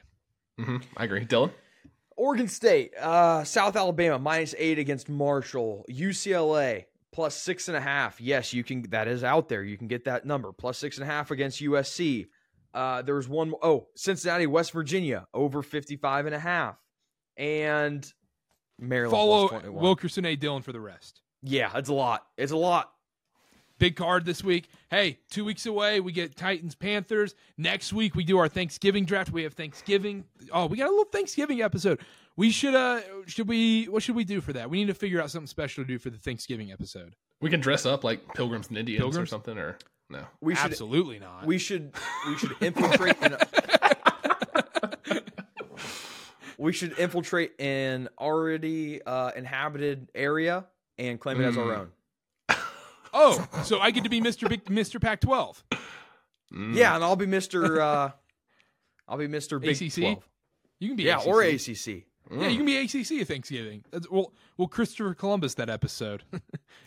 hmm I agree. Dylan. Oregon State, uh, South Alabama minus eight against Marshall. UCLA plus six and a half. Yes, you can. That is out there. You can get that number plus six and a half against USC. Uh, there's one. more- Oh, Cincinnati, West Virginia over 55 and a half, and Maryland Follow plus 21. Wilkerson A. Dylan for the rest. Yeah, it's a lot. It's a lot. Big card this week. Hey, two weeks away, we get Titans Panthers. Next week, we do our Thanksgiving draft. We have Thanksgiving. Oh, we got a little Thanksgiving episode. We should uh should we what should we do for that? We need to figure out something special to do for the Thanksgiving episode. We can dress up like pilgrims and Indians or something, or no? We should. Absolutely not. We should. We should infiltrate. an, (laughs) we should infiltrate an already uh, inhabited area and claim it as our Mm. own. (laughs) oh, so I get to be Mr. Big Mr. Pac-12. Mm. Yeah, and I'll be Mister. Uh, I'll be Mister Big ACC? 12. You can be Yeah, ACC. or ACC. Mm. Yeah, you can be ACC at Thanksgiving. That's, well, well, Christopher Columbus that episode.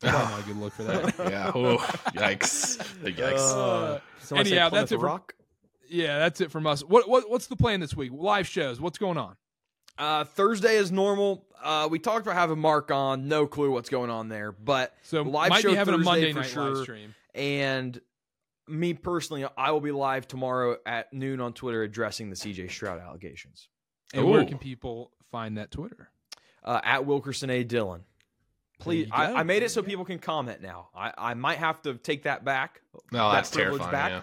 Probably not a good look for that. (laughs) yeah. (laughs) Oh, yikes. Big yikes. Uh, Someone say anyhow, that's it for- Rock. yeah, that's it from us. What what what's the plan this week? Live shows. What's going on? Uh, Thursday is normal. Uh, we talked about having Mark on. No clue what's going on there, but So Live might show be having Thursday a Monday for night sure. live stream. and me personally, I will be live tomorrow at noon on Twitter addressing the CJ Stroud allegations. And where can people find that Twitter? uh, at Wilkerson A. Dylan. Please, I. I made it so people can comment now. I, I might have to take that back, No, that that's privilege terrifying. back. Yeah.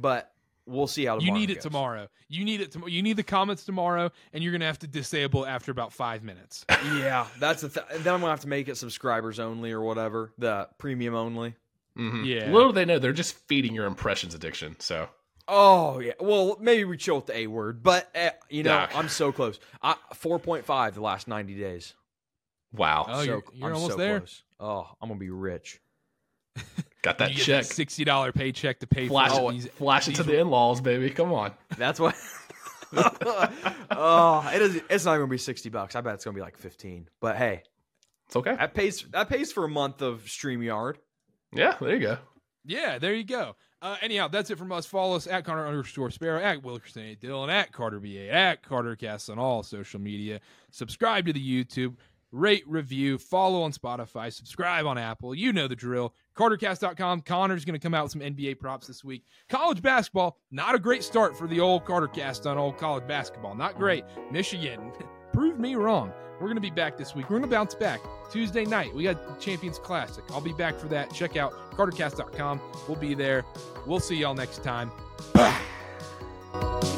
but we'll see how You need it goes. tomorrow. You need it tomorrow. You need the comments tomorrow, and you're gonna have to disable after about five minutes. (laughs) Yeah, that's the th- then I'm gonna have to make it subscribers only or whatever, the premium only. Mm-hmm. Yeah. Little do they know, they're just feeding your impressions addiction. So Oh yeah, well maybe we chill with the A word, but uh, you know Yeah. I'm so close. I, 4.5 the last 90 days. wow, Oh, so, you're- you're I'm almost so there. Close. Oh, I'm gonna be rich. (laughs) got that you get check. that sixty dollar paycheck to pay Flash, for it, these. flash it to these- the in-laws, baby. Come on. That's what. (laughs) oh, it is. It's not gonna be 60 bucks. I bet it's gonna be like 15. But hey, It's okay. that pays that pays for a month of Streamyard. Yeah, there you go. Yeah, there you go. Uh, anyhow, that's it from us. Follow us at Connor underscore Sparrow, at Wilkerson A. Dylan, at Karter BA, at KarterKast on all social media. Subscribe to the YouTube, rate, review, follow on Spotify, subscribe on Apple. You know the drill. KarterKast.com. Connor's going to come out with some NBA props this week. College basketball, not a great start for the old KarterKast on old college basketball. Not great. Michigan, (laughs) prove me wrong. We're going to be back this week. We're going to bounce back Tuesday night. We got Champions Classic. I'll be back for that. Check out KarterKast.com. We'll be there. We'll see y'all next time. Bye.